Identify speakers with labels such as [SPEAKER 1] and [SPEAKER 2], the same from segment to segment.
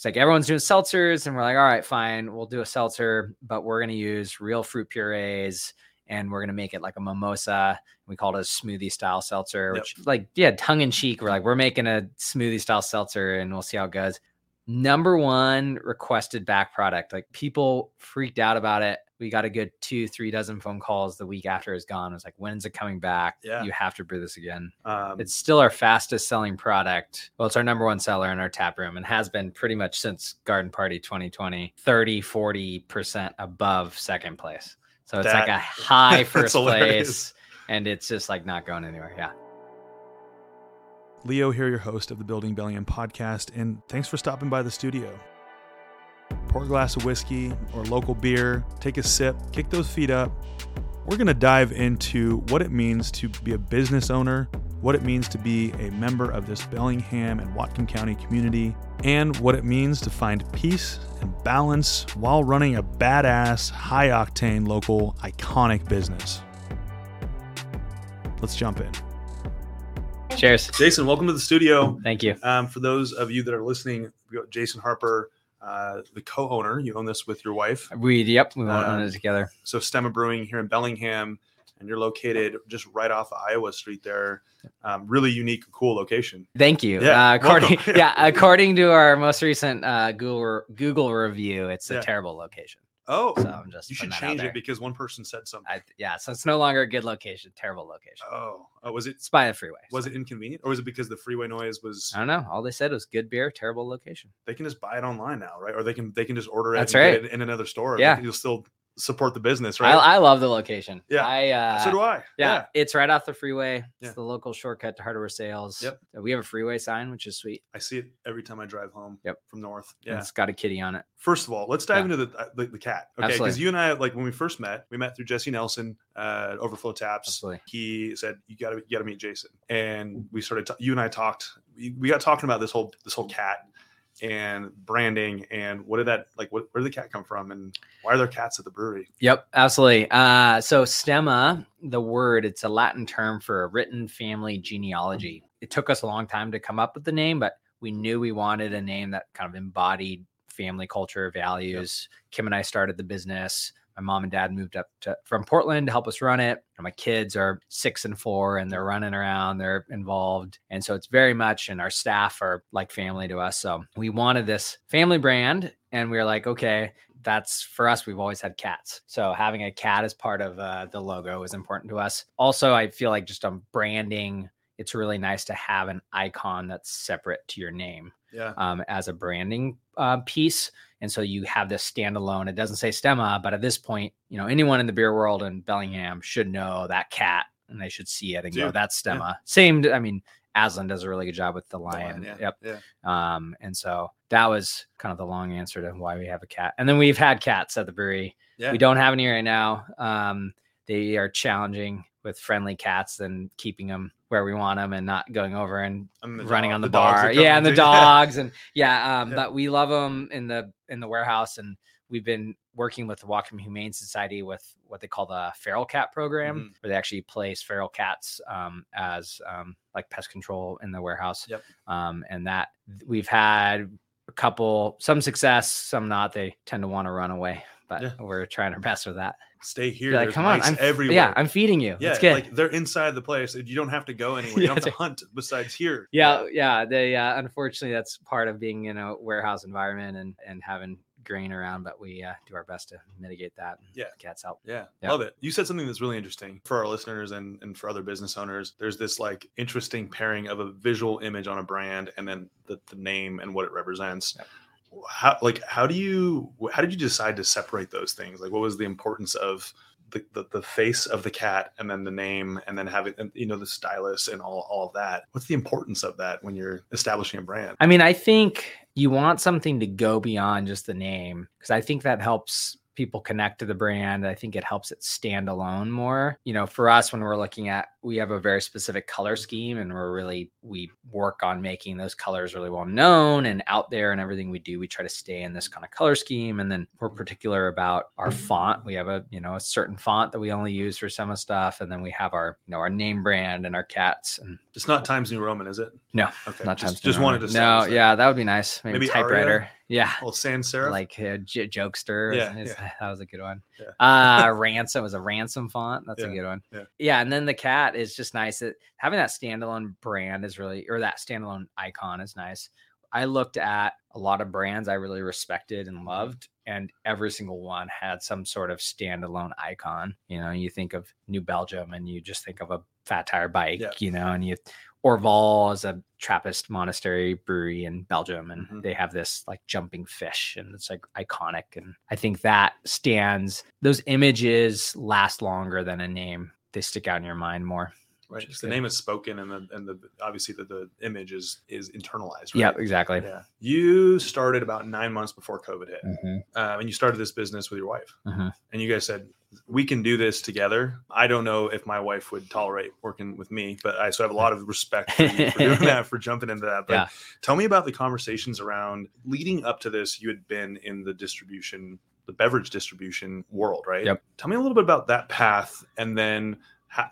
[SPEAKER 1] He's like, everyone's doing seltzers. And we're like, all right, fine, we'll do a seltzer, but we're going to use real fruit purees and we're going to make it like a mimosa. We called it a smoothie style seltzer,
[SPEAKER 2] Yep.
[SPEAKER 1] which, like, yeah, tongue in cheek. We're like, we're making a smoothie style seltzer and we'll see how it goes. Number one requested back product. Like, people freaked out about it. We got a good two, three dozen phone calls the week after it's gone. It was like, when's it coming back?
[SPEAKER 2] Yeah.
[SPEAKER 1] You have to brew this again.
[SPEAKER 2] Um,
[SPEAKER 1] It's still our fastest selling product. Well, it's our number one seller in our tap room and has been pretty much since Garden Party 2020, 30, 40% above second place. So it's like a high first place and it's just like not going anywhere. Yeah.
[SPEAKER 2] Leo here, your host of the Building Bellingham podcast, and thanks for stopping by the studio. Pour a glass of whiskey or local beer, take a sip, kick those feet up. We're going to dive into what it means to be a business owner, what it means to be a member of this Bellingham and Whatcom County community, and what it means to find peace and balance while running a badass, high octane, local, iconic business. Let's jump in.
[SPEAKER 1] Cheers.
[SPEAKER 2] Jason, welcome to the studio.
[SPEAKER 1] Thank you.
[SPEAKER 2] Um, for those of you that are listening, we got Jason Harper, uh, the co-owner. You own this with your wife.
[SPEAKER 1] We, yep, we to own
[SPEAKER 2] Um,
[SPEAKER 1] it together.
[SPEAKER 2] So Stemma Brewing here in Bellingham, and you're located just right off of Iowa Street there. Um, really unique, cool location.
[SPEAKER 1] Thank you.
[SPEAKER 2] Yeah,
[SPEAKER 1] uh, according, yeah, according to our most recent uh, Google Google review, it's a
[SPEAKER 2] Yeah.
[SPEAKER 1] terrible location.
[SPEAKER 2] Oh,
[SPEAKER 1] So I'm just
[SPEAKER 2] you should change it because one person said something.
[SPEAKER 1] I, yeah, so it's no longer a good location. Terrible location.
[SPEAKER 2] oh, oh, was it
[SPEAKER 1] It's by the freeway.
[SPEAKER 2] was
[SPEAKER 1] so-
[SPEAKER 2] it inconvenient, or was it because the freeway noise was?
[SPEAKER 1] I don't know. All they said was good beer, terrible location.
[SPEAKER 2] They can just buy it online now, right? Or they can they can just order it.
[SPEAKER 1] That's right.
[SPEAKER 2] it in another store.
[SPEAKER 1] Yeah.
[SPEAKER 2] you'll still support the business, right?
[SPEAKER 1] I, I love the location.
[SPEAKER 2] Yeah.
[SPEAKER 1] I uh,
[SPEAKER 2] so do I.
[SPEAKER 1] yeah, it's right off the freeway. It's
[SPEAKER 2] Yeah.
[SPEAKER 1] the local shortcut to hardware sales.
[SPEAKER 2] Yep.
[SPEAKER 1] We have a freeway sign, which is sweet.
[SPEAKER 2] I see it every time I drive home.
[SPEAKER 1] Yep.
[SPEAKER 2] from north.
[SPEAKER 1] Yeah.
[SPEAKER 2] Yeah.
[SPEAKER 1] It's got a kitty on it.
[SPEAKER 2] First of all, let's dive
[SPEAKER 1] Yeah.
[SPEAKER 2] into the, uh, the the cat. Okay, because you and I like when we first met, we met through Jesse Nelson, uh, Overflow Taps.
[SPEAKER 1] Absolutely.
[SPEAKER 2] He said you got to you got to meet Jason, and we started. ta- you and I talked. We got talking about this whole this whole cat and branding and what did that like? What, where did the cat come from, and why are there cats at the brewery?
[SPEAKER 1] Yep, absolutely. Uh, so stemma, the word, it's a Latin term for a written family genealogy. It took us a long time to come up with the name, but we knew we wanted a name that kind of embodied family culture, values. Kim and I started the business. My mom and dad moved up to, from Portland to help us run it. And my kids are six and four and they're running around, they're involved. And so it's very much, and our staff are like family to us. So we wanted this family brand. And we were like, okay, that's for us we've always had cats so having a cat as part of uh, the logo is important to us also i feel like just on branding it's really nice to have an icon that's separate to your name
[SPEAKER 2] Yeah,
[SPEAKER 1] um, as a branding uh, piece and so you have this standalone it doesn't say stemma but at this point you know anyone in the beer world in bellingham should know that cat and they should see it and go
[SPEAKER 2] Yeah,
[SPEAKER 1] that's
[SPEAKER 2] yeah.
[SPEAKER 1] stemma same i mean aslan does a really good job with the
[SPEAKER 2] The
[SPEAKER 1] lion,
[SPEAKER 2] yeah,
[SPEAKER 1] yep
[SPEAKER 2] yeah.
[SPEAKER 1] um, and so that was kind of the long answer to why we have a cat. And then we've had cats at the brewery.
[SPEAKER 2] yeah.
[SPEAKER 1] We don't have any right now. Um, they are challenging with friendly cats than keeping them where we want them and not going over and
[SPEAKER 2] And
[SPEAKER 1] running
[SPEAKER 2] dog-
[SPEAKER 1] on the,
[SPEAKER 2] are
[SPEAKER 1] bar. Yeah, and the dogs and yeah. Um,
[SPEAKER 2] Yeah.
[SPEAKER 1] but we love them in the in the warehouse, and we've been working with the Whatcom Humane Society with what they call the feral cat program,
[SPEAKER 2] Mhm.
[SPEAKER 1] where they actually place feral cats um, as um, like pest control in the warehouse.
[SPEAKER 2] Yep.
[SPEAKER 1] Um, and that we've had a couple, some success, some not. They tend to want to run away, but
[SPEAKER 2] Yeah.
[SPEAKER 1] we're trying our best with that.
[SPEAKER 2] Stay here.
[SPEAKER 1] Be like, come on, I'm
[SPEAKER 2] everywhere.
[SPEAKER 1] yeah, I'm feeding you.
[SPEAKER 2] yeah,
[SPEAKER 1] it's good.
[SPEAKER 2] like they're inside the place. You don't have to go anywhere. You don't have to hunt besides here.
[SPEAKER 1] yeah yeah they uh unfortunately that's part of being in a warehouse environment and and having grain around but we uh, do our best to mitigate that
[SPEAKER 2] Yeah.
[SPEAKER 1] cats help
[SPEAKER 2] Yeah,
[SPEAKER 1] Yeah.
[SPEAKER 2] love it. You said something that's really interesting for our listeners and, and for other business owners. There's this like interesting pairing of a visual image on a brand and then the, the name and what it represents.
[SPEAKER 1] Yep.
[SPEAKER 2] How like how do you how did you decide to separate those things? Like what was the importance of the, the, the face of the cat and then the name and then having you know the stylus and all, all of that what's the importance of that when you're establishing a brand
[SPEAKER 1] i mean i think you want something to go beyond just the name because i think that helps people connect to the brand i think it helps it stand alone more. You know for us when we're looking at we have a very specific color scheme and we're really we work on making those colors really well known and out there and everything we do we try to stay in this kind of color scheme. And then we're particular about our font. We have a you know a certain font that we only use for some of stuff. And then we have our you know our name brand and our cats and
[SPEAKER 2] it's not times new roman is it?
[SPEAKER 1] No,
[SPEAKER 2] okay
[SPEAKER 1] not
[SPEAKER 2] just,
[SPEAKER 1] Times
[SPEAKER 2] just
[SPEAKER 1] New
[SPEAKER 2] wanted to
[SPEAKER 1] Roman. no yeah that would be nice. Maybe,
[SPEAKER 2] Maybe
[SPEAKER 1] Arial? Yeah.
[SPEAKER 2] Little sans serif.
[SPEAKER 1] Like uh, J- Jokester.
[SPEAKER 2] Yeah,
[SPEAKER 1] is-
[SPEAKER 2] yeah.
[SPEAKER 1] That was a good one.
[SPEAKER 2] Yeah.
[SPEAKER 1] Uh, Ransom was a Ransom font. That's a good one.
[SPEAKER 2] yeah.
[SPEAKER 1] Yeah. And then the cat is just nice. It, having that standalone brand is really, or that standalone icon is nice. I looked at a lot of brands I really respected
[SPEAKER 2] Mm-hmm.
[SPEAKER 1] and loved, and every single one had some sort of standalone icon. You know, you think of New Belgium and you just think of a fat tire bike,
[SPEAKER 2] Yeah.
[SPEAKER 1] you know, and you Orval is a Trappist monastery brewery in Belgium, and
[SPEAKER 2] Mhm.
[SPEAKER 1] they have this like jumping fish, and it's like iconic. And I think that stands. Those images last longer than a name. They stick out in your mind more.
[SPEAKER 2] Right. The name is spoken, and the and the obviously the, the image is is internalized. Right?
[SPEAKER 1] Yeah, exactly.
[SPEAKER 2] Yeah. You started about nine months before COVID hit,
[SPEAKER 1] Mhm,
[SPEAKER 2] um, and you started this business with your wife.
[SPEAKER 1] mhm.
[SPEAKER 2] And you guys said we can do this together. I don't know if my wife would tolerate working with me, but I so I have a lot of respect for you for doing that, for jumping into that. But
[SPEAKER 1] Yeah.
[SPEAKER 2] tell me about the conversations around leading up to this. You had been in the distribution, the beverage distribution world, right?
[SPEAKER 1] Yep.
[SPEAKER 2] Tell me a little bit about that path, and then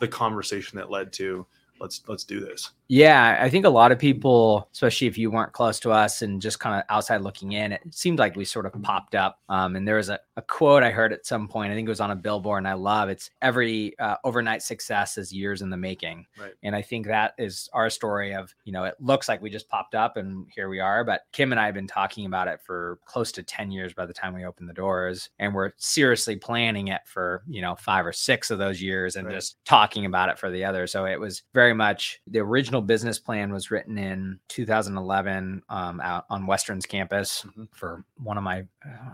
[SPEAKER 2] the conversation that led to let's let's do this.
[SPEAKER 1] Yeah, I think a lot of people, especially if you weren't close to us and just kind of outside looking in, it seemed like we sort of popped up. Um, and there was a, a quote I heard at some point, I think it was on a billboard, and I love it's every uh, overnight success is years in the making.
[SPEAKER 2] Right.
[SPEAKER 1] And I think that is our story of, you know, it looks like we just popped up and here we are. But Kim and I have been talking about it for close to 10 years by the time we opened the doors. And we're seriously planning it for, you know, five or six of those years and
[SPEAKER 2] Right.
[SPEAKER 1] just talking about it for the other. So it was very much the original business plan was written in 2011 um, out on Western's campus
[SPEAKER 2] Mhm.
[SPEAKER 1] for one of my,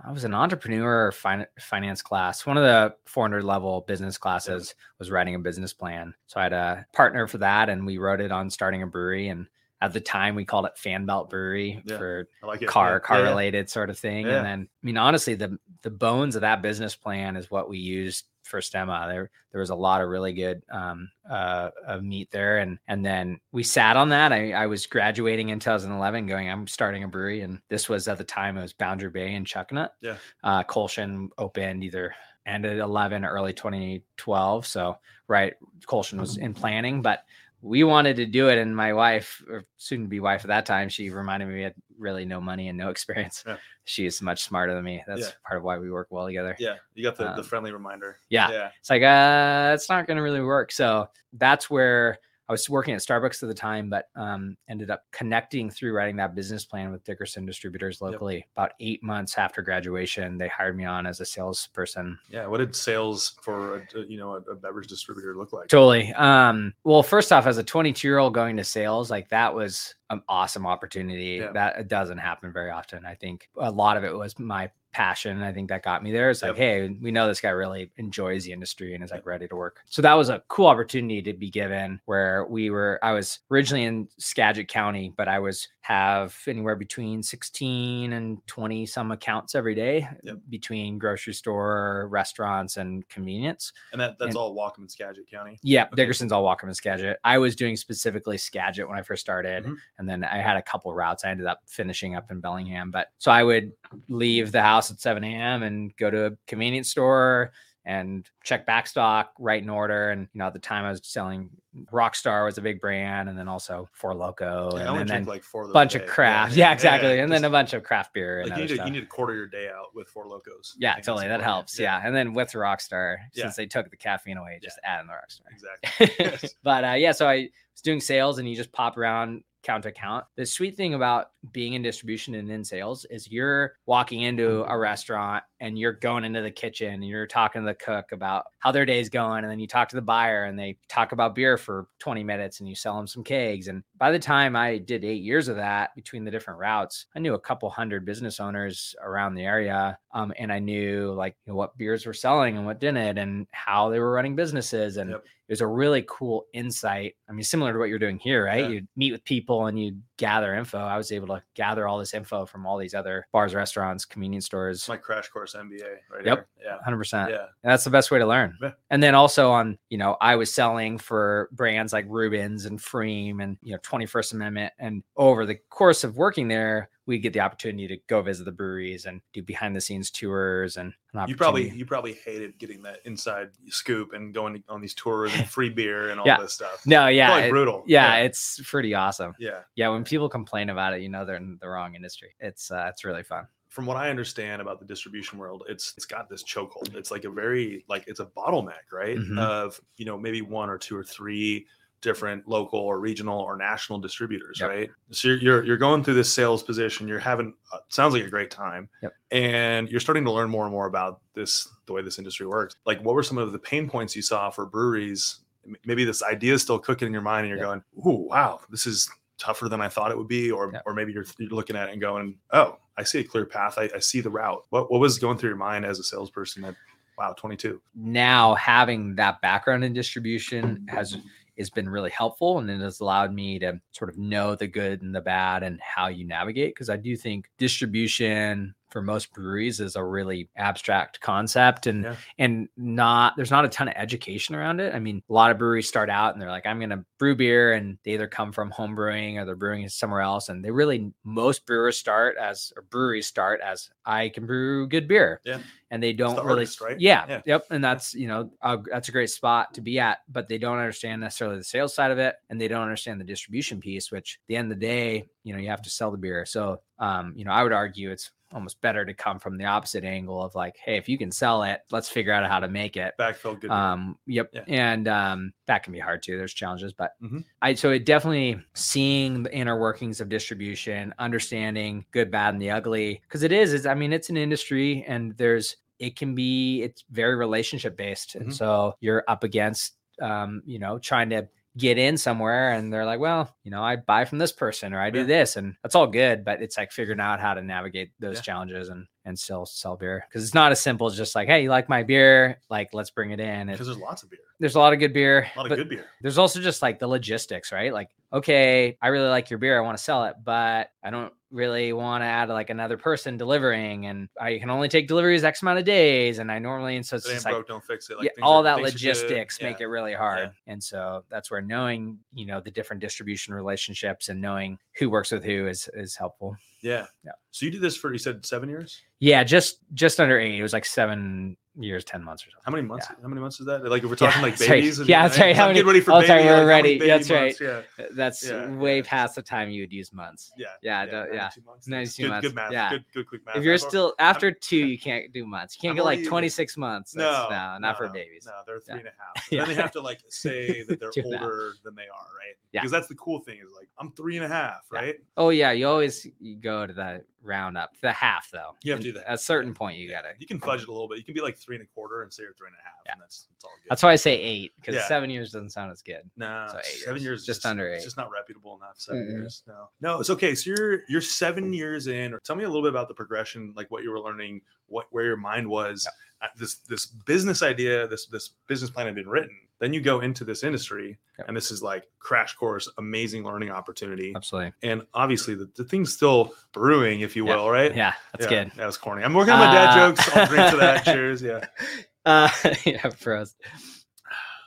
[SPEAKER 1] I was an entrepreneur fin- finance class. One of the 400 level business classes was writing a business plan. So I had a partner for that and we wrote it on starting a brewery. And at the time we called it Fan Belt Brewery
[SPEAKER 2] Yeah.
[SPEAKER 1] for
[SPEAKER 2] like
[SPEAKER 1] car
[SPEAKER 2] Yeah,
[SPEAKER 1] car
[SPEAKER 2] yeah, yeah.
[SPEAKER 1] related sort of thing
[SPEAKER 2] Yeah.
[SPEAKER 1] and then i mean honestly the the bones of that business plan is what we used for stemma there there was a lot of really good um uh of meat there and and then we sat on that. I i was graduating in 2011 going i'm starting a brewery and this was at the time it was boundary bay and Chuckanut
[SPEAKER 2] Yeah.
[SPEAKER 1] uh Kulshan opened either end of 11 early 2012 so right Kulshan was in planning but we wanted to do it and my wife or soon to be wife at that time she reminded me we had really no money and no experience
[SPEAKER 2] Yeah.
[SPEAKER 1] she is much smarter than me that's
[SPEAKER 2] Yeah.
[SPEAKER 1] part of why we work well together
[SPEAKER 2] Yeah, you got the, the
[SPEAKER 1] Um,
[SPEAKER 2] friendly reminder.
[SPEAKER 1] yeah.
[SPEAKER 2] yeah,
[SPEAKER 1] it's like uh it's not going to really work so that's where i was working at starbucks at the time but um ended up connecting through writing that business plan with dickerson distributors locally about eight months after graduation they hired me on as a salesperson
[SPEAKER 2] yeah. What did sales for a, a- you know a, a beverage distributor look like?
[SPEAKER 1] Totally. Um, well, first off, as a 22 year old going to sales, like that was an awesome opportunity.
[SPEAKER 2] Yeah.
[SPEAKER 1] That doesn't happen very often. I think a lot of it was my passion. I think that got me there. It's like,
[SPEAKER 2] Yep.
[SPEAKER 1] hey, we know this guy really enjoys the industry and is like ready to work. So that was a cool opportunity to be given where we were, I was originally in Skagit County, but I was have anywhere between 16 and 20 some accounts every day
[SPEAKER 2] Yep.
[SPEAKER 1] between grocery store, restaurants, and convenience.
[SPEAKER 2] And that that's
[SPEAKER 1] And-
[SPEAKER 2] all Whatcom and Skagit County.
[SPEAKER 1] Yeah,
[SPEAKER 2] Okay.
[SPEAKER 1] Dickerson's all Whatcom and Skagit. I was doing specifically Skagit when I first started,
[SPEAKER 2] Mhm.
[SPEAKER 1] and then I had a couple routes. I ended up finishing up in Bellingham, but so I would leave the house at 7 a.m. and go to a convenience store and check back stock, right in order. And you know, at the time I was selling Rockstar was a big brand, and then also Four Loco,
[SPEAKER 2] Yeah, I
[SPEAKER 1] and, then,
[SPEAKER 2] like four
[SPEAKER 1] a bunch
[SPEAKER 2] a
[SPEAKER 1] of craft. Yeah, exactly, and then a bunch of craft beer and
[SPEAKER 2] like you need, to,
[SPEAKER 1] stuff.
[SPEAKER 2] you need to quarter your day out with Four Locos.
[SPEAKER 1] Yeah, totally. That helps. Yeah. and then with Rockstar,
[SPEAKER 2] Yeah.
[SPEAKER 1] since they took the caffeine away, just add in the Rockstar.
[SPEAKER 2] exactly.
[SPEAKER 1] but uh, yeah, so I was doing sales and you just pop around account to account. The sweet thing about being in distribution and in sales is you're walking into a restaurant and you're going into the kitchen and you're talking to the cook about how their day's going. And then you talk to the buyer and they talk about beer for 20 minutes and you sell them some kegs. And by the time I did eight years of that between the different routes, I knew a couple hundred business owners around the area. Um, and I knew like you know, what beers were selling and what didn't and how they were running businesses. And
[SPEAKER 2] Yep.
[SPEAKER 1] It was a really cool insight. I mean, similar to what you're doing here, right?
[SPEAKER 2] Yeah.
[SPEAKER 1] You meet with people and you gather info. I was able to gather all this info from all these other bars, restaurants, convenience stores.
[SPEAKER 2] It's my crash course MBA right
[SPEAKER 1] Yep.
[SPEAKER 2] here.
[SPEAKER 1] 100%.
[SPEAKER 2] Yeah.
[SPEAKER 1] And that's the best way to learn.
[SPEAKER 2] Yeah.
[SPEAKER 1] And then also on, you know, I was selling for brands like Reuben's and Freem and, you know, 21st Amendment. And over the course of working there, we get the opportunity to go visit the breweries and do behind the scenes tours and an
[SPEAKER 2] You probably you probably hated getting that inside scoop and going on these tours and free beer and all
[SPEAKER 1] Yeah.
[SPEAKER 2] this stuff.
[SPEAKER 1] no, yeah, it-
[SPEAKER 2] brutal.
[SPEAKER 1] yeah, it's pretty awesome.
[SPEAKER 2] yeah.
[SPEAKER 1] Yeah, when people complain about it, you know they're in the wrong industry. It's uh, it's really fun.
[SPEAKER 2] From what I understand about the distribution world, it's it's got this chokehold. It's like a very like it's a bottleneck, right?
[SPEAKER 1] Mhm.
[SPEAKER 2] Of you know maybe one or two or three different local or regional or national distributors,
[SPEAKER 1] Yep.
[SPEAKER 2] right? So you're, you're you're going through this sales position. You're having uh, sounds like a great time,
[SPEAKER 1] Yep.
[SPEAKER 2] and you're starting to learn more and more about this the way this industry works. Like, what were some of the pain points you saw for breweries? Maybe this idea is still cooking in your mind, and you're
[SPEAKER 1] Yep.
[SPEAKER 2] going, "Ooh, wow, this is tougher than I thought it would be," or or maybe you're, you're looking at it and going, "Oh, I see a clear path. I, I see the route." What what was going through your mind as a salesperson at wow 22?
[SPEAKER 1] now having that background in distribution has has been really helpful and it has allowed me to sort of know the good and the bad and how you navigate because I do think distribution for most breweries is a really abstract concept and
[SPEAKER 2] Yeah.
[SPEAKER 1] and not there's not a ton of education around it. I mean, a lot of breweries start out and they're like, I'm gonna brew beer, and they either come from home brewing or they're brewing somewhere else. And they really most brewers start as or breweries start as I can brew good beer.
[SPEAKER 2] Yeah.
[SPEAKER 1] And they don't
[SPEAKER 2] the
[SPEAKER 1] really
[SPEAKER 2] artist, right?
[SPEAKER 1] Yeah,
[SPEAKER 2] Yeah.
[SPEAKER 1] Yep. And that's you know a, that's a great spot to be at, but they don't understand necessarily the sales side of it, and they don't understand the distribution piece. Which at the end of the day, you know, you have to sell the beer. So, um, you know, I would argue it's almost better to come from the opposite angle of like, hey, if you can sell it, let's figure out how to make it.
[SPEAKER 2] Backfill good.
[SPEAKER 1] Um, yep.
[SPEAKER 2] Yeah.
[SPEAKER 1] And um, that can be hard too. There's challenges, but
[SPEAKER 2] Mhm.
[SPEAKER 1] I so it definitely seeing the inner workings of distribution, understanding good, bad, and the ugly. Cause it is, is I mean, it's an industry and there's it can be it's very relationship based. And so you're up against um, you know, trying to get in somewhere and they're like, well, you know, I buy from this person or I do
[SPEAKER 2] Yeah.
[SPEAKER 1] this and that's all good, but it's like figuring out how to navigate those
[SPEAKER 2] Yeah.
[SPEAKER 1] challenges and and still sell beer because it's not as simple as just like, hey, you like my beer, like let's bring it in.
[SPEAKER 2] Because there's lots of beer,
[SPEAKER 1] there's a lot of good beer,
[SPEAKER 2] a lot of good beer.
[SPEAKER 1] there's also just like the logistics, right? Like, okay, I really like your beer, I want to sell it, but I don't really want to add like another person delivering, and I can only take deliveries X amount of days, and I normally, and so it's
[SPEAKER 2] If it ain't
[SPEAKER 1] just like
[SPEAKER 2] don't fix it. Like
[SPEAKER 1] yeah, all
[SPEAKER 2] are-
[SPEAKER 1] that logistics make
[SPEAKER 2] Yeah.
[SPEAKER 1] it really hard. And so that's where knowing, you know, the different distribution relationships and knowing who works with who is is helpful.
[SPEAKER 2] Yeah.
[SPEAKER 1] Yeah.
[SPEAKER 2] So you did this for you said seven years.
[SPEAKER 1] Yeah, just just under eight. It was like seven years, ten months or something.
[SPEAKER 2] How many months?
[SPEAKER 1] Yeah.
[SPEAKER 2] How many months is that? Like if we're
[SPEAKER 1] Yeah,
[SPEAKER 2] talking like
[SPEAKER 1] that's right.
[SPEAKER 2] babies.
[SPEAKER 1] Yeah, that's right. How many-
[SPEAKER 2] ready for
[SPEAKER 1] oh,
[SPEAKER 2] baby.
[SPEAKER 1] sorry, we're
[SPEAKER 2] like,
[SPEAKER 1] ready. That's right.
[SPEAKER 2] Yeah.
[SPEAKER 1] Uh, That's
[SPEAKER 2] Yeah,
[SPEAKER 1] way
[SPEAKER 2] yeah.
[SPEAKER 1] past the time you would use months.
[SPEAKER 2] Yeah.
[SPEAKER 1] Yeah, don't- yeah.
[SPEAKER 2] 92 months.
[SPEAKER 1] 92
[SPEAKER 2] good,
[SPEAKER 1] months,
[SPEAKER 2] Good math.
[SPEAKER 1] yeah.
[SPEAKER 2] Good, good, quick math.
[SPEAKER 1] if you're
[SPEAKER 2] al-
[SPEAKER 1] still after two, you can't do months. You can't
[SPEAKER 2] I'm
[SPEAKER 1] get like
[SPEAKER 2] already-
[SPEAKER 1] 26 months. That's,
[SPEAKER 2] no,
[SPEAKER 1] no, not for babies.
[SPEAKER 2] No, they're three and a half.
[SPEAKER 1] Yeah.
[SPEAKER 2] and. Yeah. Then they have to like say that they're
[SPEAKER 1] Two and a half.
[SPEAKER 2] older than they are, right?
[SPEAKER 1] Yeah.
[SPEAKER 2] Because that's the cool thing is like I'm three and a half, right?
[SPEAKER 1] Oh yeah, you always go to the round up, the half though.
[SPEAKER 2] You have to do that.
[SPEAKER 1] At a certain point, you
[SPEAKER 2] Yeah.
[SPEAKER 1] gotta.
[SPEAKER 2] You can fudge it a little bit. You can be like three and a quarter and say you're three and a half,
[SPEAKER 1] Yeah.
[SPEAKER 2] and that's it's all good.
[SPEAKER 1] That's why I say eight because
[SPEAKER 2] Yeah.
[SPEAKER 1] seven years doesn't sound as good.
[SPEAKER 2] No,
[SPEAKER 1] So eight
[SPEAKER 2] seven
[SPEAKER 1] years,
[SPEAKER 2] is
[SPEAKER 1] just under
[SPEAKER 2] It's
[SPEAKER 1] eight.
[SPEAKER 2] just not reputable enough. 7
[SPEAKER 1] Mm-mm.
[SPEAKER 2] years, no, no. It's okay. So you're you're seven years in. Tell me a little bit about the progression, like what you were learning, what where your mind was. Uh, This this business idea, this this business plan had been written. Then you go into this industry,
[SPEAKER 1] Yep.
[SPEAKER 2] and this is like crash course, amazing learning opportunity.
[SPEAKER 1] Absolutely.
[SPEAKER 2] And obviously, the, the thing's still brewing, if you will, right?
[SPEAKER 1] Yeah, that's
[SPEAKER 2] Yeah,
[SPEAKER 1] good.
[SPEAKER 2] That was corny. I'm working on my dad
[SPEAKER 1] Uh,
[SPEAKER 2] jokes. I'll drink to that. Cheers. Yeah,
[SPEAKER 1] Uh, yeah, for us.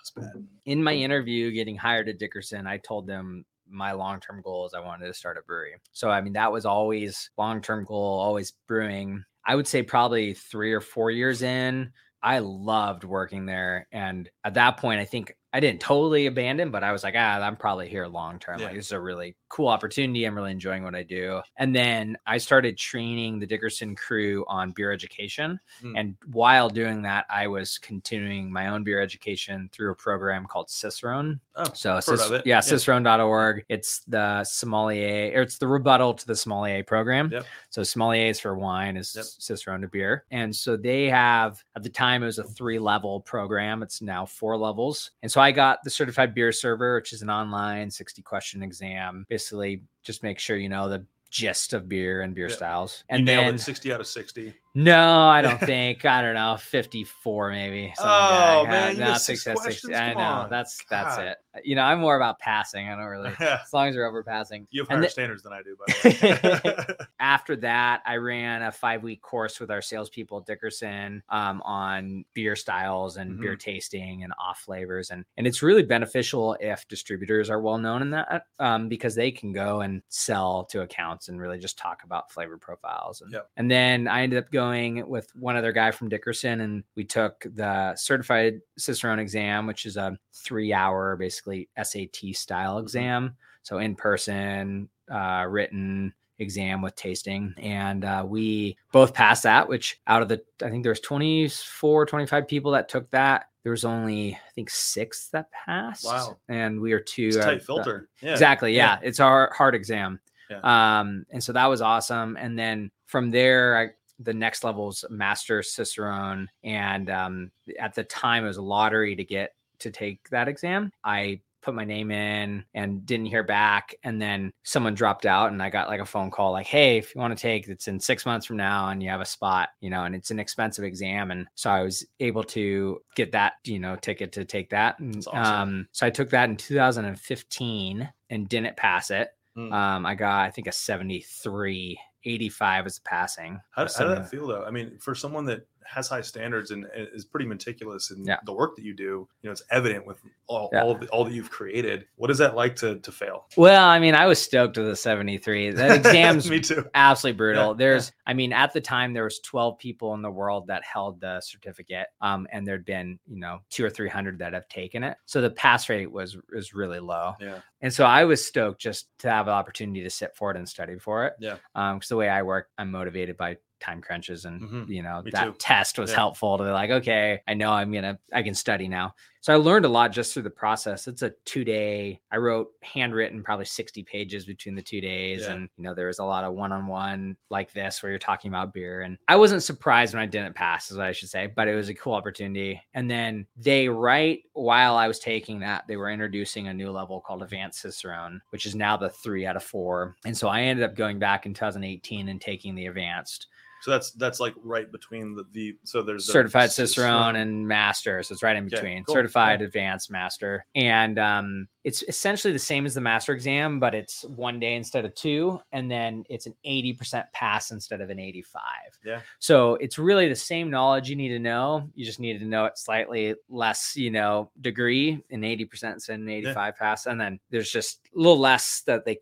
[SPEAKER 2] it's bad.
[SPEAKER 1] in my interview getting hired at Dickerson, I told them my long term goal is I wanted to start a brewery. So, I mean, that was always long term goal, always brewing. I would say probably three or four years in, I loved working there. And at that point, I think I didn't totally abandon, but I was like, ah, I'm probably here long term.
[SPEAKER 2] Yeah.
[SPEAKER 1] Like, this is a really cool opportunity. I'm really enjoying what I do. And then I started training the Dickerson crew on beer education.
[SPEAKER 2] Mm.
[SPEAKER 1] And while doing that, I was continuing my own beer education through a program called Cicerone.
[SPEAKER 2] Oh,
[SPEAKER 1] So, Cic- yeah,
[SPEAKER 2] Yeah.
[SPEAKER 1] cicerone.org. It's the sommelier, or it's the rebuttal to the sommelier program.
[SPEAKER 2] Yep.
[SPEAKER 1] So, sommelier is for wine, is
[SPEAKER 2] Yep.
[SPEAKER 1] Cicerone to beer. And so, they have, at the time, it was a three level program. It's now four levels. And so, I got the certified beer server, which is an online 60 question exam. Basically, just make sure you know the gist of beer and beer
[SPEAKER 2] Yeah.
[SPEAKER 1] styles. And
[SPEAKER 2] nailed
[SPEAKER 1] then,
[SPEAKER 2] it. Sixty out of sixty.
[SPEAKER 1] No, I don't think. I don't know, 54 maybe. something like
[SPEAKER 2] Oh,
[SPEAKER 1] that.
[SPEAKER 2] man,
[SPEAKER 1] no,
[SPEAKER 2] got six
[SPEAKER 1] success. I know.
[SPEAKER 2] on.
[SPEAKER 1] That's that's
[SPEAKER 2] God.
[SPEAKER 1] it. You know, I'm more about passing. I don't really as long as you're over passing.
[SPEAKER 2] You have higher
[SPEAKER 1] the-
[SPEAKER 2] standards than I do, by the way.
[SPEAKER 1] after that, I ran a five week course with our salespeople at Dickerson um, on beer styles and beer tasting and off flavors, and and it's really beneficial if distributors are well known in that um, because they can go and sell to accounts and really just talk about flavor profiles. And,
[SPEAKER 2] Yep.
[SPEAKER 1] and then I ended up going with one other guy from Dickerson, and we took the certified Cicerone exam, which is a three hour basically SAT style exam, so in person, uh, written exam with tasting and uh, we both passed that which out of the i think there's 24 25 people that took that there was only i think six that passed
[SPEAKER 2] Wow.
[SPEAKER 1] and we are two
[SPEAKER 2] it's tight
[SPEAKER 1] the-
[SPEAKER 2] filter. Yeah.
[SPEAKER 1] exactly
[SPEAKER 2] Yeah.
[SPEAKER 1] yeah, it's our hard exam
[SPEAKER 2] Yeah.
[SPEAKER 1] um and so that was awesome and then from there i the next level's master cicerone and um at the time it was a lottery to get to take that exam i put my name in and didn't hear back and then someone dropped out and i got like a phone call like hey if you want to take it's in six months from now and you have a spot you know and it's an expensive exam and so i was able to get that you know ticket to take that and
[SPEAKER 2] awesome.
[SPEAKER 1] um so i took that in 2015 and didn't pass it
[SPEAKER 2] Mm.
[SPEAKER 1] um, I got, I think, a 73. 85 was the passing.
[SPEAKER 2] How, how did that feel though? I mean, for someone that has high standards and is pretty meticulous in
[SPEAKER 1] Yeah.
[SPEAKER 2] the work that you do, you know, it's evident with all,
[SPEAKER 1] Yeah.
[SPEAKER 2] all, of the, all that you've created. What is that like to, to fail?
[SPEAKER 1] Well, I mean, I was stoked with the 73. That exam's
[SPEAKER 2] Me too.
[SPEAKER 1] absolutely brutal.
[SPEAKER 2] Yeah,
[SPEAKER 1] There's, I mean, at the time there was 12 people in the world that held the certificate, um, and there'd been, you know, two or 300 that have taken it. So the pass rate was was really low.
[SPEAKER 2] Yeah.
[SPEAKER 1] And so I was stoked just to have an opportunity to sit for it and study for it.
[SPEAKER 2] Yeah.
[SPEAKER 1] Um, because the way I work, I'm motivated by time crunches and
[SPEAKER 2] Mhm.
[SPEAKER 1] you know
[SPEAKER 2] Me
[SPEAKER 1] that
[SPEAKER 2] too.
[SPEAKER 1] test was
[SPEAKER 2] Yeah.
[SPEAKER 1] helpful to be like okay i know i'm gonna i can study now so i learned a lot just through the process it's a two day i wrote handwritten probably 60 pages between the two days
[SPEAKER 2] Yeah.
[SPEAKER 1] and you know there was a lot of one-on-one like this where you're talking about beer and i wasn't surprised when i didn't pass is what i should say but it was a cool opportunity and then they right while i was taking that they were introducing a new level called advanced cicerone which is now the three out of four and so i ended up going back in 2018 and taking the advanced
[SPEAKER 2] So that's that's like right between the, the so there's the
[SPEAKER 1] certified
[SPEAKER 2] Cicerone.
[SPEAKER 1] And master. So it's right in
[SPEAKER 2] Okay,
[SPEAKER 1] between
[SPEAKER 2] cool,
[SPEAKER 1] certified, advanced, master. And um, it's essentially the same as the master exam, but it's one day instead of two. And then it's an 80% pass instead of an 85.
[SPEAKER 2] Yeah.
[SPEAKER 1] So it's really the same knowledge you need to know. You just need to know it slightly less, you know, degree in 80% instead of an 85 pass. And then there's just a little less that they,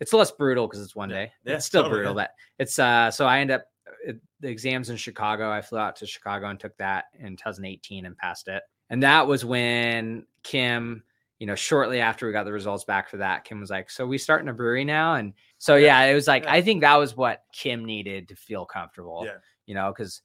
[SPEAKER 1] it's less brutal because it's one
[SPEAKER 2] Yeah.
[SPEAKER 1] day.
[SPEAKER 2] Yeah,
[SPEAKER 1] it's still
[SPEAKER 2] totally,
[SPEAKER 1] brutal,
[SPEAKER 2] yeah.
[SPEAKER 1] but it's uh so I end up it, the exams in Chicago. I flew out to Chicago and took that in 2018 and passed it. And that was when Kim, you know, shortly after we got the results back for that, Kim was like, "So we starting a brewery now?" And so yeah, it was like
[SPEAKER 2] Yeah.
[SPEAKER 1] I think that was what Kim needed to feel comfortable.
[SPEAKER 2] Yeah.
[SPEAKER 1] You know, because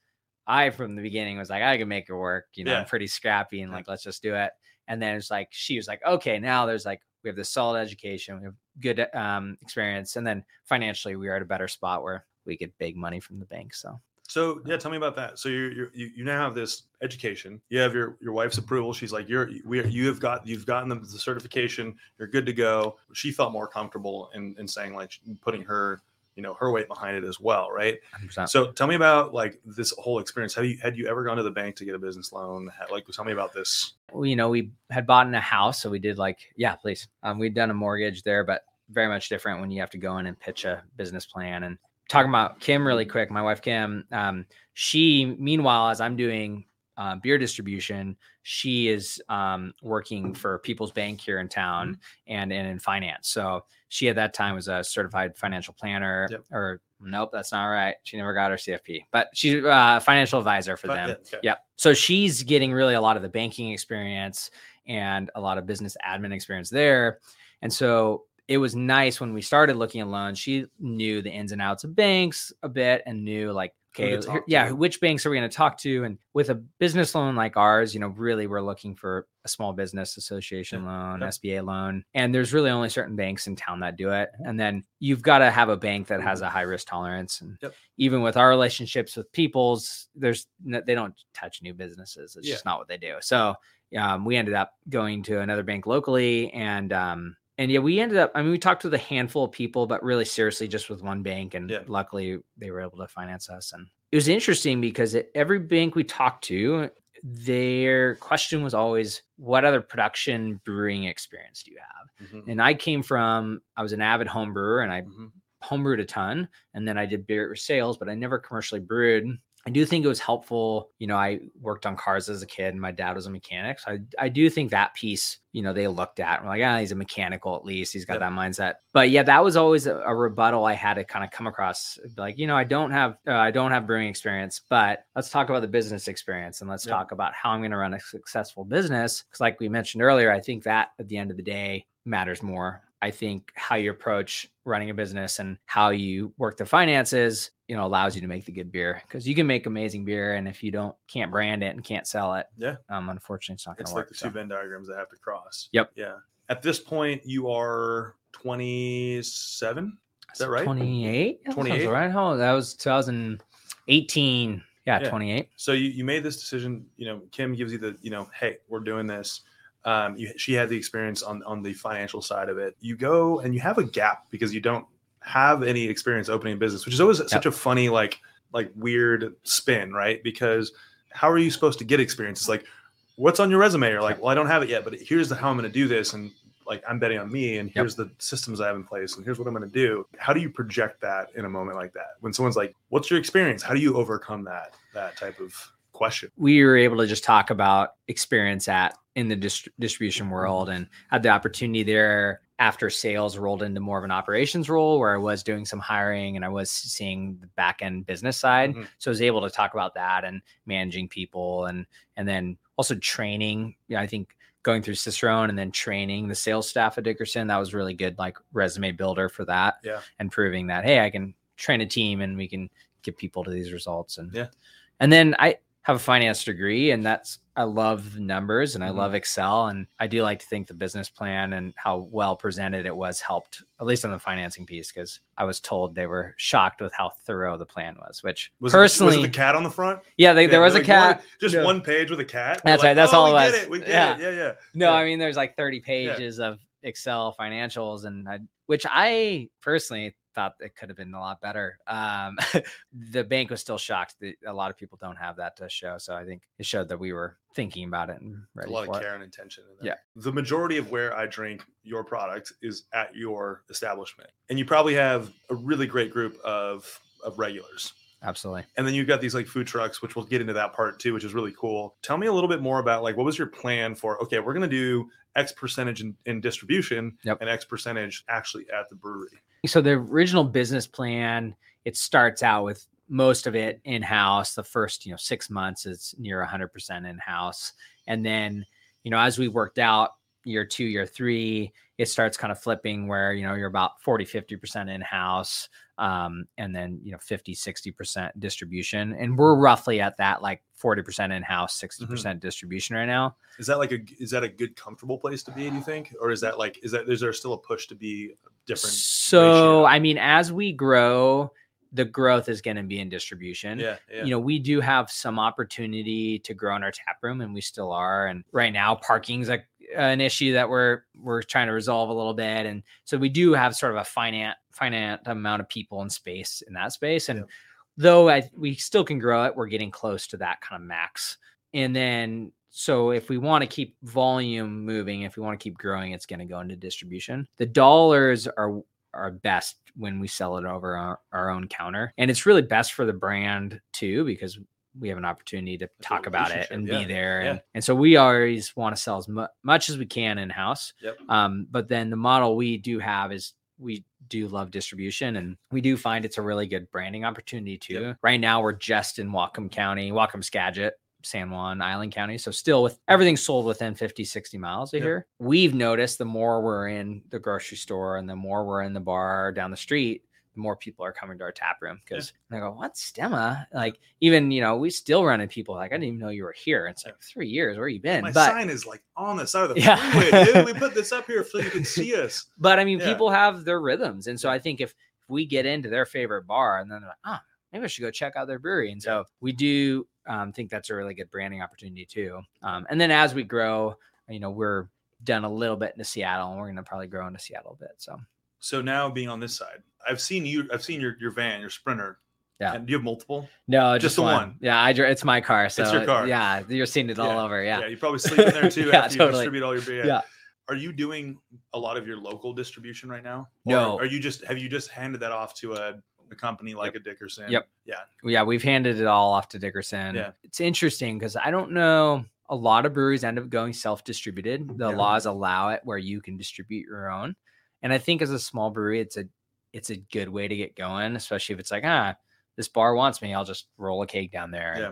[SPEAKER 1] I from the beginning was like, I can make it work. You know,
[SPEAKER 2] Yeah.
[SPEAKER 1] I'm pretty scrappy and like, let's just do it. And then it's like she was like, okay, now there's like we have this solid education, we have good um, experience, and then financially we are at a better spot where we get big money from the bank. So
[SPEAKER 2] So yeah, tell me about that. So you're you you now have this education. You have your your wife's approval. She's like, you're we are, you have got you've gotten the, the certification. You're good to go. She felt more comfortable in in saying like putting her you know her weight behind it as well, right?
[SPEAKER 1] 100%.
[SPEAKER 2] So tell me about like this whole experience. Have you had you ever gone to the bank to get a business loan? Like tell me about this.
[SPEAKER 1] we- you know, we had bought in a house, so we did like, yeah, please. Um, we'd done a mortgage there, but very much different when you have to go in and pitch a business plan. And talking about Kim really quick, my wife Kim, um, she meanwhile as I'm doing uh, beer distribution, she is um, working for People's Bank here in town and, and in finance. So she at that time was a certified financial planner,
[SPEAKER 2] Yep.
[SPEAKER 1] or nope, that's not right. She never got her CFP, but she's a financial advisor for
[SPEAKER 2] Fi-
[SPEAKER 1] them.
[SPEAKER 2] yeah, okay.
[SPEAKER 1] Yep. So she's getting really a lot of the banking experience and a lot of business admin experience there. And so it was nice when we started looking at loans. She knew the ins and outs of banks a bit and knew like, okay, here- yeah, which banks are we going to talk to? And with a business loan like ours, you know, really we're looking for a small business association loan,
[SPEAKER 2] Yep.
[SPEAKER 1] SBA loan. And there's really only certain banks in town that do it. And then you've got to have a bank that has a high risk tolerance. And
[SPEAKER 2] Yep.
[SPEAKER 1] even with our relationships with people's, there's no, they don't touch new businesses. It's
[SPEAKER 2] Yeah.
[SPEAKER 1] just not what they do. So um, we ended up going to another bank locally and um, and yeah, we ended up. I mean, we talked with a handful of people, but really seriously, just with one bank, and
[SPEAKER 2] Yeah.
[SPEAKER 1] luckily they were able to finance us. And it was interesting because at every bank we talked to, their question was always, "What other production brewing experience do you have?"
[SPEAKER 2] Mhm,
[SPEAKER 1] And I came from, I was an avid home brewer, and I
[SPEAKER 2] mhm.
[SPEAKER 1] homebrewed a ton and then I did beer sales, but I never commercially brewed. I do think it was helpful. You know, I worked on cars as a kid and my dad was a mechanic. So I, I do think that piece, you know, they looked at and were like, ah, he's a mechanical at least. He's got
[SPEAKER 2] Yep.
[SPEAKER 1] that mindset. But yeah, that was always a, a rebuttal I had to kind of come across. Like, you know, I don't have uh, I don't have brewing experience, but let's talk about the business experience and let's
[SPEAKER 2] Yep.
[SPEAKER 1] talk about how I'm going to run a successful business. Because like we mentioned earlier, I think that at the end of the day matters more. I think how you approach running a business and how you work the finances, you know, allows you to make the good beer because you can make amazing beer, and if you don't can't brand it and can't sell it,
[SPEAKER 2] Yeah.
[SPEAKER 1] um, unfortunately, it's not going
[SPEAKER 2] It's
[SPEAKER 1] to
[SPEAKER 2] like
[SPEAKER 1] work.
[SPEAKER 2] the
[SPEAKER 1] so.
[SPEAKER 2] two Venn diagrams that have to cross.
[SPEAKER 1] Yep.
[SPEAKER 2] Yeah. At this point, you are 27. Is that right?
[SPEAKER 1] 28?
[SPEAKER 2] 28?
[SPEAKER 1] Right? Oh, that was 2018. Yeah,
[SPEAKER 2] Yeah.
[SPEAKER 1] 28.
[SPEAKER 2] So you, you made this decision. You know, Kim gives you the, you know, hey, we're doing this. Um, you, she had the experience on on the financial side of it. You go and you have a gap because you don't have any experience opening a business, which is always such a funny, like, like weird spin, right? Because how are you supposed to get experience? It's like, what's on your resume? You're like, well, I don't have it yet, but here's the, how I'm going to do this, and like I'm betting on me, and here's the systems I have in place, and here's what I'm going to do. How do you project that in a moment like that when someone's like, "What's your experience?" How do you overcome that that type of question?
[SPEAKER 1] we were able to just talk about experience at in the dist- distribution world and had the opportunity there after sales rolled into more of an operations role where I was doing some hiring and I was seeing the back end business side.
[SPEAKER 2] Mhm.
[SPEAKER 1] So I was able to talk about that and managing people and and then also training. Yeah, I think going through Cicerone and then training the sales staff at Dickerson, that was really good like resume builder for that.
[SPEAKER 2] Yeah.
[SPEAKER 1] And proving that, hey, I can train a team and we can get people to these results. And
[SPEAKER 2] Yeah.
[SPEAKER 1] and then I have a finance degree and that's I love numbers and I
[SPEAKER 2] Mhm.
[SPEAKER 1] love Excel and I do like to think the business plan and how well presented it was helped at least on the financing piece because I was told they were shocked with how thorough the plan was which
[SPEAKER 2] Was
[SPEAKER 1] personally
[SPEAKER 2] it, was it the cat on the front?
[SPEAKER 1] yeah they, there
[SPEAKER 2] Yeah,
[SPEAKER 1] was a
[SPEAKER 2] like
[SPEAKER 1] cat
[SPEAKER 2] one- just
[SPEAKER 1] No.
[SPEAKER 2] one page with a cat.
[SPEAKER 1] That's
[SPEAKER 2] You're
[SPEAKER 1] right, that's
[SPEAKER 2] "Oh,
[SPEAKER 1] all it was."
[SPEAKER 2] it.
[SPEAKER 1] Yeah.
[SPEAKER 2] it. Yeah, yeah.
[SPEAKER 1] No,
[SPEAKER 2] Yeah.
[SPEAKER 1] I mean there's like 30 pages of Excel financials, and I, which I personally thought it could have been a lot better. Um, the bank was still shocked that a lot of people don't have that to show, so I think it showed that we were thinking about it and ready
[SPEAKER 2] a lot
[SPEAKER 1] for
[SPEAKER 2] of
[SPEAKER 1] it.
[SPEAKER 2] care and intention in.
[SPEAKER 1] Yeah.
[SPEAKER 2] The majority of where I drink your product is at your establishment. And you probably have a really great group of of regulars.
[SPEAKER 1] Absolutely.
[SPEAKER 2] And then you've got these like food trucks, which we'll get into that part too, which is really cool. Tell me a little bit more about like what was your plan for okay, we're gonna do X percentage in, in distribution
[SPEAKER 1] Yep.
[SPEAKER 2] and X percentage actually at the brewery.
[SPEAKER 1] So the original business plan, it starts out with most of it in house. The first, you know, six months is near 100% in house, and then, you know, as we worked out year two, year three, it starts kind of flipping where you know you're about 40, 50% in house, um, and then you know 50, 60% distribution, and we're roughly at that like 40% in house, 60%
[SPEAKER 2] Mm-hmm.
[SPEAKER 1] distribution right now.
[SPEAKER 2] Is that like a is that a good comfortable place to be, do you think? Or is that like is that is there still a push to be different?
[SPEAKER 1] So
[SPEAKER 2] ratio?
[SPEAKER 1] I mean, as we grow, the growth is going to be in distribution.
[SPEAKER 2] Yeah, yeah.
[SPEAKER 1] you know, we do have some opportunity to grow in our tap room, and we still are. And right now, parking's a, an issue that we're we're trying to resolve a little bit. And so we do have sort of a finite finite amount of people and space in that space. And
[SPEAKER 2] Yeah.
[SPEAKER 1] though I we still can grow it, we're getting close to that kind of max. And then so if we want to keep volume moving, if we want to keep growing, it's going to go into distribution. The dollars are are best when we sell it over our, our own counter. And it's really best for the brand too, because we have an opportunity to
[SPEAKER 2] a
[SPEAKER 1] talk about it and
[SPEAKER 2] yeah,
[SPEAKER 1] be there.
[SPEAKER 2] yeah.
[SPEAKER 1] And, and so we always want to sell as mu- much as we can in house.
[SPEAKER 2] Yep.
[SPEAKER 1] Um, but then the model we do have is we do love distribution and we do find it's a really good branding opportunity too.
[SPEAKER 2] Yep.
[SPEAKER 1] Right now we're just in Whatcom County, Whatcom Skagit, San Juan, Island County. So still with everything sold within 50, 60 miles of here. We've noticed the more we're in the grocery store and the more we're in the bar down the street, more people are coming to our tap room because they go, What's Stemma? Like even, you know, we still run into people like, I didn't even know you were here. It's like three years, where you been?
[SPEAKER 2] My
[SPEAKER 1] but
[SPEAKER 2] sign is like on the side of the
[SPEAKER 1] Yeah.
[SPEAKER 2] freeway, dude. We put this up here so you can see us.
[SPEAKER 1] But I mean,
[SPEAKER 2] Yeah.
[SPEAKER 1] people have their rhythms, and so I think if, if we get into their favorite bar, and then they're like, ah, maybe I should go check out their brewery, and so we do um, think that's a really good branding opportunity too. Um, and then as we grow, you know, we're done a little bit into Seattle, and we're gonna probably grow into Seattle a bit. So
[SPEAKER 2] So now being on this side, I've seen you. I've seen your your van, your Sprinter.
[SPEAKER 1] Yeah.
[SPEAKER 2] And do you have multiple?
[SPEAKER 1] no,
[SPEAKER 2] Just
[SPEAKER 1] just,
[SPEAKER 2] the
[SPEAKER 1] one.
[SPEAKER 2] one.
[SPEAKER 1] Yeah, I it's my car. So
[SPEAKER 2] your car.
[SPEAKER 1] Yeah, you're seeing it all
[SPEAKER 2] Yeah,
[SPEAKER 1] over. Yeah.
[SPEAKER 2] Yeah, You probably sleep in there too
[SPEAKER 1] Yeah,
[SPEAKER 2] after you distribute all your beer.
[SPEAKER 1] Yeah.
[SPEAKER 2] Are you doing a lot of your local distribution right now?
[SPEAKER 1] No.
[SPEAKER 2] Are you just have you just handed that off to a, a company like a Dickerson?
[SPEAKER 1] Yep.
[SPEAKER 2] Yeah.
[SPEAKER 1] yeah, we've handed it all off to Dickerson.
[SPEAKER 2] Yeah.
[SPEAKER 1] It's interesting because I don't know. A lot of breweries end up going self-distributed. The
[SPEAKER 2] Yeah.
[SPEAKER 1] laws allow it where you can distribute your own, and I think as a small brewery, it's a it's a good way to get going, especially if it's like ah, this bar wants me, I'll just roll a cake down there.
[SPEAKER 2] Yeah.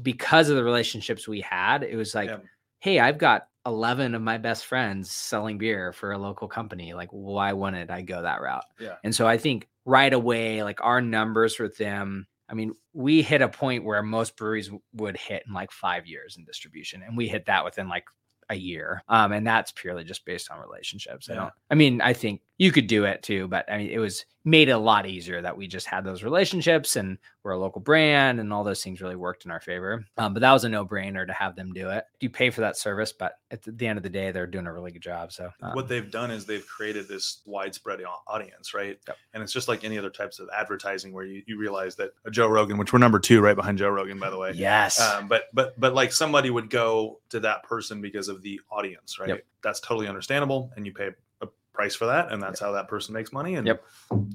[SPEAKER 1] because of the relationships we had, it was like,
[SPEAKER 2] Yeah.
[SPEAKER 1] hey, I've got 11 of my best friends selling beer for a local company. Like, why wouldn't I go that route?
[SPEAKER 2] Yeah.
[SPEAKER 1] And so I think right away, like our numbers with them, I mean, we hit a point where most breweries w- would hit in like five years in distribution, and we hit that within like a year. Um, and that's purely just based on relationships. I don't, I mean, I think you could do it too, but I mean, it was made it a lot easier that we just had those relationships and we're a local brand and all those things really worked in our favor. Um, but that was a no brainer to have them do it. You pay for that service, but at the, end of the day, they're doing a really good job. So, um,
[SPEAKER 2] what they've done is they've created this widespread audience, right?
[SPEAKER 1] Yep.
[SPEAKER 2] And it's just like any other types of advertising where you, you realize that a Joe Rogan, which we're number two right behind Joe Rogan, by the way.
[SPEAKER 1] yes.
[SPEAKER 2] Um, but but but like somebody would go to that person because of the audience, right?
[SPEAKER 1] Yep.
[SPEAKER 2] That's totally understandable, and you pay a price for that, and that's how that person makes money. And
[SPEAKER 1] Yep.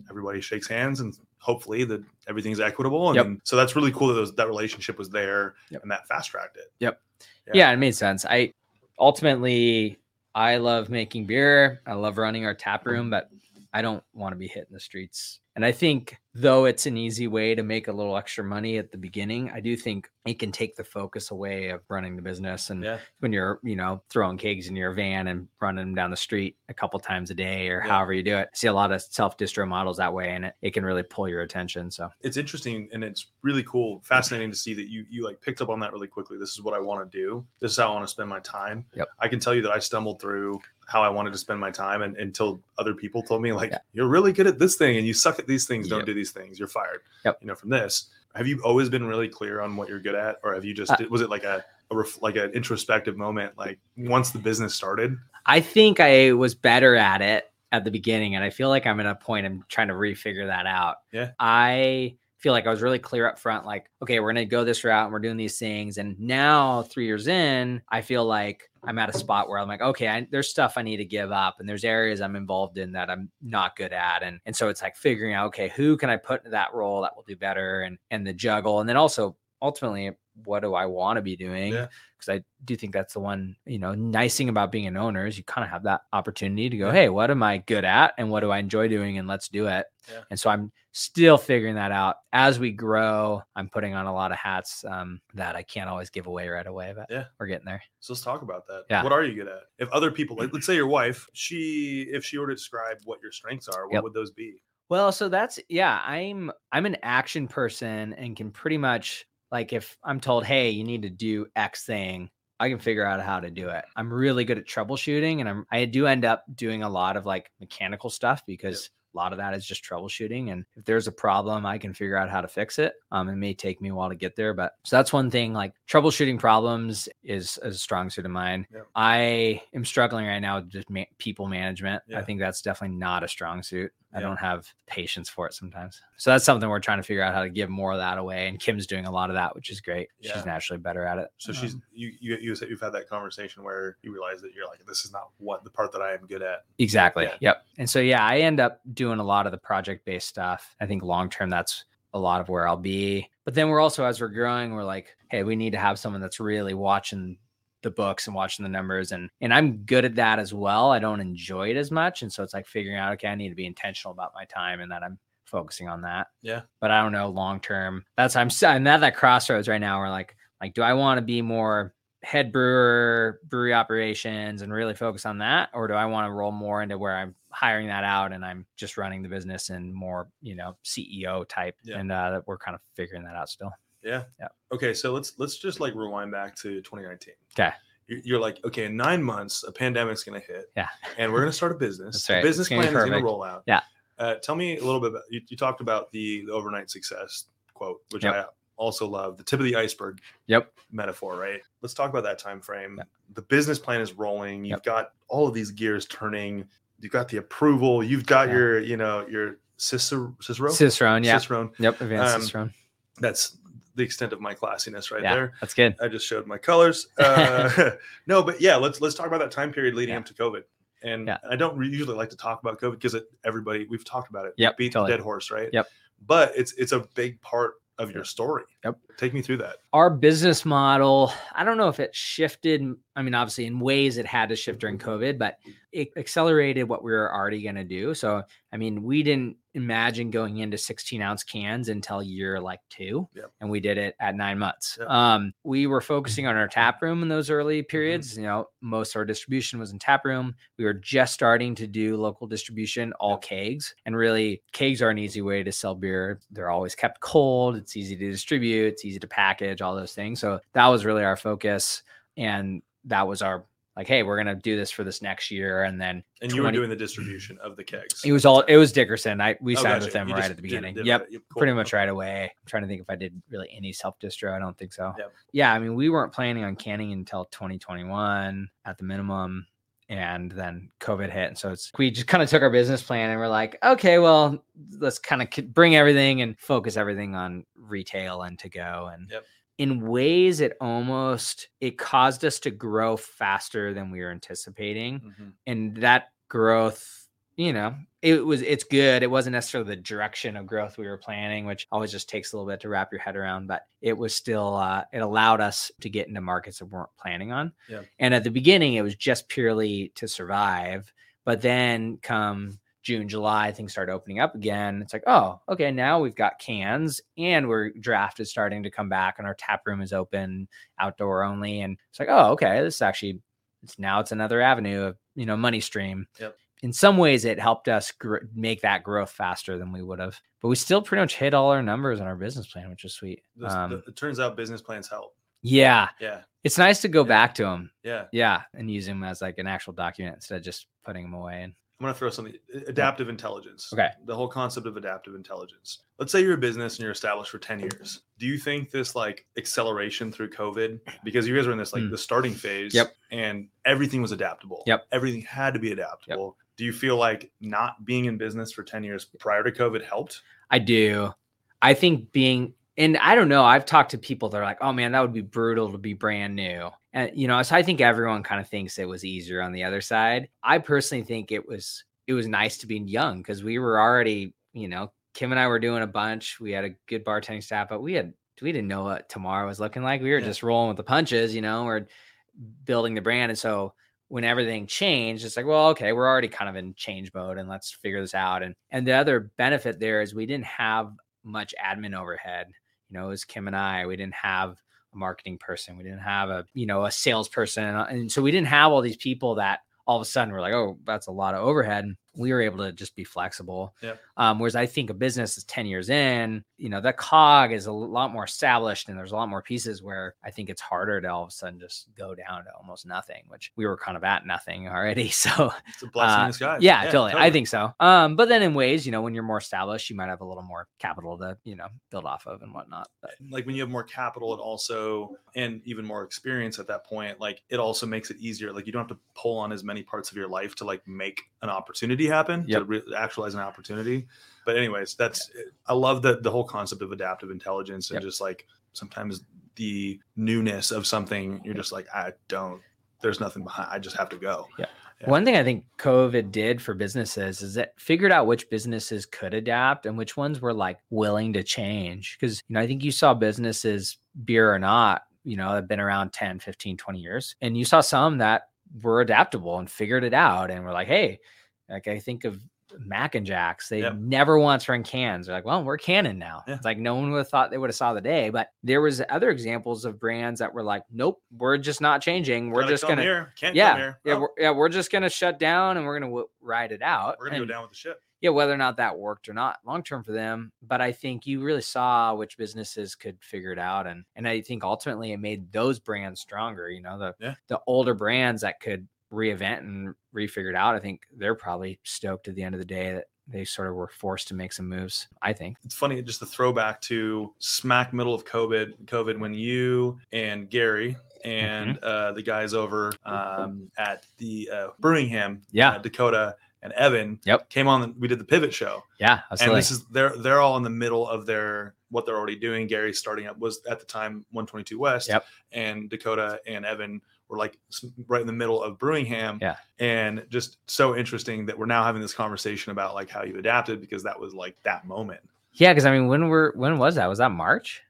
[SPEAKER 2] everybody shakes hands, and hopefully that everything's equitable. And
[SPEAKER 1] Yep.
[SPEAKER 2] so that's really cool that those, that relationship was there,
[SPEAKER 1] Yep.
[SPEAKER 2] and that fast tracked it.
[SPEAKER 1] Yep.
[SPEAKER 2] Yeah.
[SPEAKER 1] Yeah. it made sense. I ultimately I love making beer. I love running our tap mm-hmm. room, but I don't want to be hitting the streets. And I think though it's an easy way to make a little extra money at the beginning, I do think it can take the focus away of running the business. And
[SPEAKER 2] Yeah.
[SPEAKER 1] when you're, you know, throwing kegs in your van and running them down the street a couple times a day or
[SPEAKER 2] Yeah.
[SPEAKER 1] however you do it. I see a lot of self distro models that way and it, it can really pull your attention. So
[SPEAKER 2] It's interesting and it's really cool, fascinating to see that you you like picked up on that really quickly. This is what I want to do. This is how I want to spend my time.
[SPEAKER 1] Yep.
[SPEAKER 2] I can tell you that I stumbled through how I wanted to spend my time and until other people told me like
[SPEAKER 1] Yeah.
[SPEAKER 2] you're really good at this thing and you suck at these things, don't
[SPEAKER 1] Yep.
[SPEAKER 2] do these things, you're fired.
[SPEAKER 1] Yep.
[SPEAKER 2] You know, from this. Have you always been really clear on what you're good at or have you just
[SPEAKER 1] Uh,
[SPEAKER 2] was it like a, a ref, like an introspective moment like once the business started?
[SPEAKER 1] I think I was better at it at the beginning, and I feel like I'm at a point I'm trying to refigure that out.
[SPEAKER 2] Yeah.
[SPEAKER 1] I feel like I was really clear up front, like, okay, we're gonna go this route and we're doing these things. And now, three years in, I feel like I'm at a spot where I'm like, okay, I, there's stuff I need to give up, and there's areas I'm involved in that I'm not good at, and and so it's like figuring out, okay, who can I put in that role that will do better, and and the juggle, and then also ultimately, what do I want to be doing?
[SPEAKER 2] Yeah.
[SPEAKER 1] Because I do think that's the one, you know, nice thing about being an owner is you kind of have that opportunity to go,
[SPEAKER 2] Yeah.
[SPEAKER 1] hey, what am I good at and what do I enjoy doing and let's do it.
[SPEAKER 2] Yeah.
[SPEAKER 1] And so I'm still figuring that out as we grow. I'm putting on a lot of hats um, that I can't always give away right away, but
[SPEAKER 2] Yeah.
[SPEAKER 1] we're getting there.
[SPEAKER 2] So let's talk about that.
[SPEAKER 1] Yeah.
[SPEAKER 2] What are you good at? If other people, like, let's say your wife, she, if she were to describe what your strengths are, what
[SPEAKER 1] Yep.
[SPEAKER 2] would those be?
[SPEAKER 1] Well, so that's yeah, I'm I'm an action person and can pretty much like if I'm told, "Hey, you need to do X thing," I can figure out how to do it. I'm really good at troubleshooting and I'm I do end up doing a lot of like mechanical stuff because a lot of that is just troubleshooting and if there's a problem, I can figure out how to fix it. Um it may take me a while to get there, but so that's one thing like troubleshooting problems is, is a strong suit of mine.
[SPEAKER 2] Yep.
[SPEAKER 1] I am struggling right now with just ma- people management. I think that's definitely not a strong suit. I
[SPEAKER 2] Yeah.
[SPEAKER 1] don't have patience for it sometimes. So that's something we're trying to figure out how to give more of that away. And Kim's doing a lot of that, which is great.
[SPEAKER 2] Yeah.
[SPEAKER 1] She's naturally better at it.
[SPEAKER 2] So she's
[SPEAKER 1] Um,
[SPEAKER 2] you you you said you've had that conversation where you realize that you're like this is not what the part that I am good at.
[SPEAKER 1] exactly.
[SPEAKER 2] Yeah.
[SPEAKER 1] Yep. And so yeah, I end up doing a lot of the project based stuff. I think long term that's a lot of where I'll be. But then we're also as we're growing, we're like, hey, we need to have someone that's really watching the books and watching the numbers and and I'm good at that as well. I don't enjoy it as much and so it's like figuring out okay, I need to be intentional about my time and that I'm focusing on that.
[SPEAKER 2] Yeah.
[SPEAKER 1] But I don't know long term. That's I'm I'm at that crossroads right now where like like do I want to be more head brewer brewery operations and really focus on that or do I want to roll more into where I'm hiring that out and I'm just running the business and more, you know, CEO type
[SPEAKER 2] Yeah.
[SPEAKER 1] and uh we're kind of figuring that out still.
[SPEAKER 2] Yeah.
[SPEAKER 1] Yeah.
[SPEAKER 2] Okay, so let's let's just like rewind back to 2019.
[SPEAKER 1] Okay.
[SPEAKER 2] You're, like, okay, in nine months, a pandemic's going to hit.
[SPEAKER 1] Yeah.
[SPEAKER 2] And we're going to start a business.
[SPEAKER 1] That's
[SPEAKER 2] The
[SPEAKER 1] right.
[SPEAKER 2] business
[SPEAKER 1] It's gonna
[SPEAKER 2] plan is to roll out.
[SPEAKER 1] Yeah.
[SPEAKER 2] Uh, tell me a little bit about. You, you talked about the, the overnight success quote, which
[SPEAKER 1] Yep.
[SPEAKER 2] I also love the tip of the iceberg
[SPEAKER 1] Yep.
[SPEAKER 2] metaphor, right? Let's talk about that time frame.
[SPEAKER 1] Yep.
[SPEAKER 2] The business plan is rolling. You've
[SPEAKER 1] Yep.
[SPEAKER 2] got all of these gears turning. You've got the approval. You've got
[SPEAKER 1] Yeah.
[SPEAKER 2] your, you know, your Cicero. Cicero.
[SPEAKER 1] Cicerone, yeah.
[SPEAKER 2] Cicerone.
[SPEAKER 1] Yep. Advanced
[SPEAKER 2] Um,
[SPEAKER 1] Cicerone.
[SPEAKER 2] That's the extent of my classiness right
[SPEAKER 1] yeah,
[SPEAKER 2] there.
[SPEAKER 1] that's good.
[SPEAKER 2] I just showed my colors. Uh, no, but yeah, let's let's talk about that time period leading
[SPEAKER 1] Yeah.
[SPEAKER 2] up to COVID. And
[SPEAKER 1] Yeah.
[SPEAKER 2] I don't usually like to talk about COVID because everybody we've talked about it.
[SPEAKER 1] Yeah,
[SPEAKER 2] beat
[SPEAKER 1] totally.
[SPEAKER 2] the dead horse, right?
[SPEAKER 1] Yep.
[SPEAKER 2] But it's it's a big part of your story.
[SPEAKER 1] Yep.
[SPEAKER 2] Take me through that.
[SPEAKER 1] Our business model, I don't know if it shifted. I mean, obviously, in ways it had to shift during COVID, but it accelerated what we were already going to do. So, I mean, we didn't imagine going into 16 ounce cans until year like two,
[SPEAKER 2] Yep.
[SPEAKER 1] and we did it at nine months.
[SPEAKER 2] Yep.
[SPEAKER 1] Um, we were focusing on our tap room in those early
[SPEAKER 2] Mm-hmm.
[SPEAKER 1] periods. You know, most of our distribution was in tap room. We were just starting to do local distribution, all kegs, and really, kegs are an easy way to sell beer. They're always kept cold. It's easy to distribute. It's easy to package. All those things. So that was really our focus, and that was our like, hey, we're gonna do this for this next year, and then
[SPEAKER 2] And you were doing the distribution of the kegs.
[SPEAKER 1] it was all it was Dickerson. I we
[SPEAKER 2] Oh,
[SPEAKER 1] signed
[SPEAKER 2] gotcha.
[SPEAKER 1] with them
[SPEAKER 2] You
[SPEAKER 1] right at the beginning.
[SPEAKER 2] did
[SPEAKER 1] yep,
[SPEAKER 2] it. Cool.
[SPEAKER 1] pretty much right away. I'm trying to think if I did really any self distro. I don't think so.
[SPEAKER 2] Yep.
[SPEAKER 1] Yeah, I mean, we weren't planning on canning until 2021 at the minimum, and then COVID hit, and so it's we just kind of took our business plan and we're like, okay, well, let's kind of bring everything and focus everything on retail and to go and.
[SPEAKER 2] Yep.
[SPEAKER 1] In ways, it almost it caused us to grow faster than we were anticipating
[SPEAKER 2] Mhm.
[SPEAKER 1] and that growth you know it was it's good it wasn't necessarily the direction of growth we were planning which always just takes a little bit to wrap your head around but it was still uh, it allowed us to get into markets that we weren't planning on
[SPEAKER 2] Yeah.
[SPEAKER 1] and at the beginning it was just purely to survive but then come june july things started opening up again it's like oh okay now we've got cans and we're draft is starting to come back and our tap room is open outdoor only and it's like oh okay this is actually it's now it's another avenue of you know money stream
[SPEAKER 2] Yep.
[SPEAKER 1] in some ways it helped us gr- make that growth faster than we would have but we still pretty much hit all our numbers on our business plan which is sweet um,
[SPEAKER 2] the- it turns out business plans help.
[SPEAKER 1] yeah
[SPEAKER 2] Yeah.
[SPEAKER 1] it's nice to go
[SPEAKER 2] Yeah.
[SPEAKER 1] back to them
[SPEAKER 2] Yeah.
[SPEAKER 1] yeah and use them as like an actual document instead of just putting them away and
[SPEAKER 2] I'm gonna throw something adaptive intelligence.
[SPEAKER 1] Okay.
[SPEAKER 2] The whole concept of adaptive intelligence. Let's say you're a business and you're established for 10 years. Do you think this like acceleration through COVID, because you guys were in this like
[SPEAKER 1] Mm.
[SPEAKER 2] the starting phase
[SPEAKER 1] Yep.
[SPEAKER 2] and everything was adaptable.
[SPEAKER 1] Yep.
[SPEAKER 2] Everything had to be adaptable. Do you feel like not being in business for 10 years prior to COVID helped?
[SPEAKER 1] I do. I think being and I don't know. I've talked to people that are like, "Oh man, that would be brutal to be brand new." And you know, so I think everyone kind of thinks it was easier on the other side. I personally think it was it was nice to be young because we were already, you know, Kim and I were doing a bunch. We had a good bartending staff, but we had we didn't know what tomorrow was looking like. We were
[SPEAKER 2] Yeah.
[SPEAKER 1] just rolling with the punches, you know. We're building the brand, and so when everything changed, it's like, well, okay, we're already kind of in change mode and let's figure this out. And and the other benefit there is we didn't have much admin overhead. You know, it was Kim and I. We didn't have marketing person. We didn't have a, you know, a salesperson. Uh, and so we didn't have all these people that all of a sudden were like, oh, that's a lot of overhead. We were able to just be flexible.
[SPEAKER 2] Yeah.
[SPEAKER 1] Um, whereas I think a business is 10 years in, you know, that cog is a lot more established and there's a lot more pieces where I think it's harder to all of a sudden just go down to almost nothing, which we were kind of at nothing already. So
[SPEAKER 2] It's a blessing
[SPEAKER 1] uh,
[SPEAKER 2] in disguise.
[SPEAKER 1] yeah, totally. I think so. Um, but then in ways, you know, when you're more established, you might have a little more capital to, you know, build off of and whatnot. But
[SPEAKER 2] like when you have more capital it also and even more experience at that point like it also makes it easier like you don't have to pull on as many parts of your life to like make an opportunity happen to
[SPEAKER 1] Yep.
[SPEAKER 2] re- actualize an opportunity but anyways that's i love the the whole concept of adaptive intelligence and
[SPEAKER 1] Yep.
[SPEAKER 2] just like sometimes the newness of something you're just like i don't there's nothing behind i just have to go Yeah.
[SPEAKER 1] One thing I think COVID did for businesses is it figured out which businesses could adapt and which ones were like willing to change. Because, you know, I think you saw businesses, beer or not, you know, have been around 10, 15, 20 years. And you saw some that were adaptable and figured it out and were like, hey, like I think of Mac and Jacks, they
[SPEAKER 2] Yep.
[SPEAKER 1] never once run cans. They're like, well, we're canning now.
[SPEAKER 2] Yeah.
[SPEAKER 1] It's like no one would have thought they would have saw the day. But there was other examples of brands that were like, nope, we're just not changing. We're
[SPEAKER 2] Gotta
[SPEAKER 1] just gonna
[SPEAKER 2] here can't
[SPEAKER 1] yeah,
[SPEAKER 2] here
[SPEAKER 1] yeah,
[SPEAKER 2] Oh,
[SPEAKER 1] we're, yeah, we're just gonna shut down and we're gonna w- ride it out.
[SPEAKER 2] we're gonna
[SPEAKER 1] And,
[SPEAKER 2] go down with the ship
[SPEAKER 1] Yeah, whether or not that worked or not long term for them, but I think you really saw which businesses could figure it out, and and I think ultimately it made those brands stronger. You know, the
[SPEAKER 2] Yeah.
[SPEAKER 1] the older brands that could reinvent and refigure it out. I think they're probably stoked at the end of the day that they sort of were forced to make some moves. I think.
[SPEAKER 2] it's funny just the throwback to smack middle of covid covid when you and gary and
[SPEAKER 1] Mm-hmm.
[SPEAKER 2] uh, the guys over um, at the uh, birmingham
[SPEAKER 1] Yeah.
[SPEAKER 2] uh, dakota and evan
[SPEAKER 1] Yep.
[SPEAKER 2] came on we did the pivot show
[SPEAKER 1] Yeah,
[SPEAKER 2] and this is they're they're all in the middle of their what they're already doing Gary starting up was at the time 122 west
[SPEAKER 1] Yep.
[SPEAKER 2] and dakota and evan were like right in the middle of Birmingham.
[SPEAKER 1] Yeah.
[SPEAKER 2] And just so interesting that we're now having this conversation about like how you adapted because that was like that moment.
[SPEAKER 1] yeah, because I mean, when were when was that? Was that March?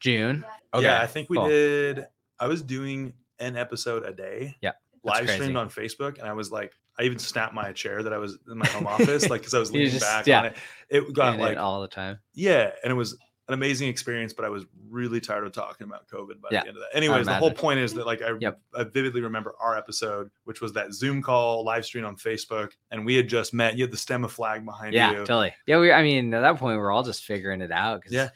[SPEAKER 1] June. Okay.
[SPEAKER 2] Yeah, I think we
[SPEAKER 1] cool.
[SPEAKER 2] did. I was doing an episode a day.
[SPEAKER 1] Yeah, that's
[SPEAKER 2] live streamed on Facebook, and I was like, I even snapped my chair that I was in my home office, like because I was leaning
[SPEAKER 1] just-
[SPEAKER 2] back
[SPEAKER 1] yeah.
[SPEAKER 2] on it. It got
[SPEAKER 1] Doing
[SPEAKER 2] like,
[SPEAKER 1] it all the time.
[SPEAKER 2] yeah, and it was an amazing experience. But I was really tired of talking about COVID by
[SPEAKER 1] Yeah,
[SPEAKER 2] the end of that. Anyways, the whole point is that like I,
[SPEAKER 1] Yep.
[SPEAKER 2] I vividly remember our episode, which was that Zoom call live stream on Facebook, and we had just met. You had the stemma flag behind
[SPEAKER 1] Yeah,
[SPEAKER 2] you.
[SPEAKER 1] Yeah, totally. Yeah, we. I mean, at that point, we are all just figuring it out because
[SPEAKER 2] Yeah.